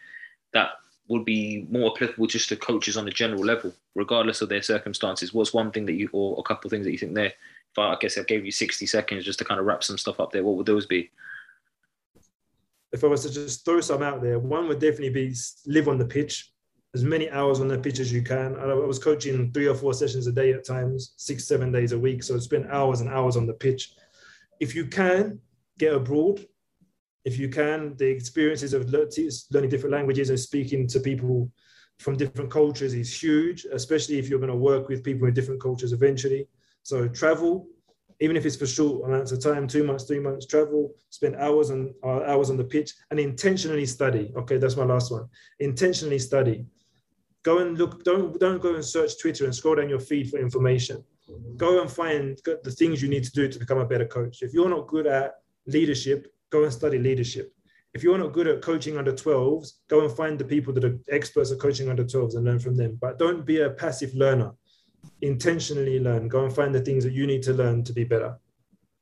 S1: that would be more applicable just to coaches on a general level, regardless of their circumstances? What's one thing that you, or a couple of things that you think there? If I, I guess I gave you 60 seconds just to kind of wrap some stuff up there, what would those be?
S2: If I was to just throw some out there, one would definitely be live on the pitch, as many hours on the pitch as you can. I was coaching three or four sessions a day at times, six, seven days a week. So spend hours and hours on the pitch. If you can, get abroad, if you can, the experiences of learning different languages and speaking to people from different cultures is huge, especially if you're going to work with people in different cultures eventually. So travel, even if it's for short amounts of time, two months, three months, travel, spend hours on uh, hours on the pitch, and intentionally study. Okay, that's my last one. Intentionally study. Go and look. Don't don't go and search Twitter and scroll down your feed for information. Go and find the things you need to do to become a better coach. If you're not good at leadership, go and study leadership. If you're not good at coaching under 12s, go and find the people that are experts at coaching under 12s and learn from them. But don't be a passive learner. Intentionally learn. Go and find the things that you need to learn to be better.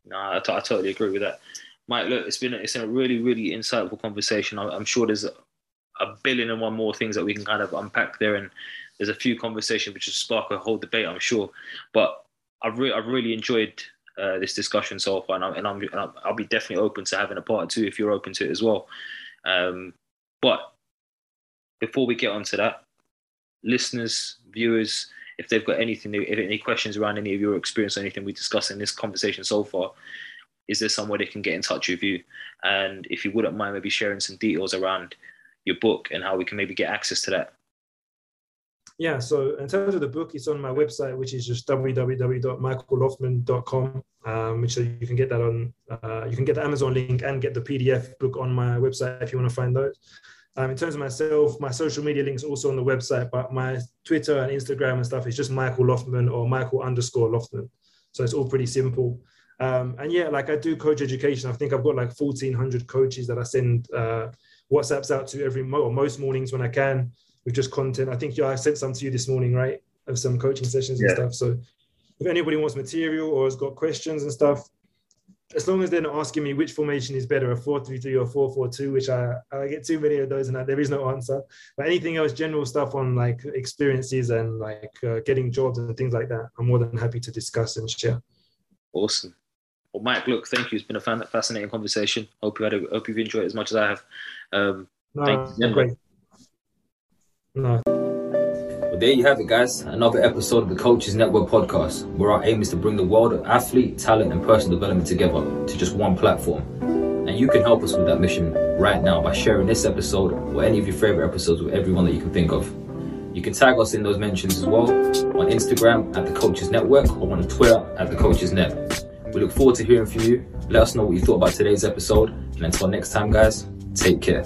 S1: No, I, t- I totally agree with that. Mike, look, it's been a, it's a really, really insightful conversation. I'm, I'm sure there's a, billion and one more things that we can kind of unpack there, and there's a few conversations which will spark a whole debate, I'm sure. But I've, re- I've really enjoyed uh, this discussion so far, and, I'm, and, I'm, and I'll be definitely open to having a part two if you're open to it as well. Um, but before we get onto that, listeners, viewers, if they've got anything, if any questions around any of your experience or anything we discussed in this conversation so far, is there somewhere they can get in touch with you? And if you wouldn't mind maybe sharing some details around your book and how we can maybe get access to that
S2: yeah, so in terms of the book, it's on my website, which is just www.michaelloftman.com, um, which you can get that on, uh, you can get the Amazon link and get the PDF book on my website if you want to find those. Um, in terms of myself, my social media links also on the website, but my Twitter and Instagram and stuff is just Michael Loftman or Michael underscore Loftman. So it's all pretty simple. Um, and yeah, like I do coach education. I think I've got like 1,400 coaches that I send uh, WhatsApps out to every mo- or most mornings when I can with just content. I think yeah, I sent some to you this morning, right? Of some coaching sessions and stuff. So if anybody wants material or has got questions and stuff, as long as they're not asking me which formation is better, a 4-3-3 or 4-4-2, which I, I get too many of those and there is no answer. But anything else, general stuff on like experiences and like uh, getting jobs and things like that, I'm more than happy to discuss and share.
S1: Awesome. Well, Mike, look, thank you. It's been a fascinating conversation. Hope you had a, hope you've enjoyed it as much as I have. Um,
S2: no, thank you. Great.
S3: No. Well, there you have it, guys. Another episode of the Coaches Network podcast, where our aim is to bring the world of athlete, talent, and personal development together to just one platform. And you can help us with that mission right now by sharing this episode or any of your favorite episodes with everyone that you can think of. You can tag us in those mentions as well on Instagram at the Coaches Network or on Twitter at the Coaches Net. We look forward to hearing from you. Let us know what you thought about today's episode. And until next time, guys, take care.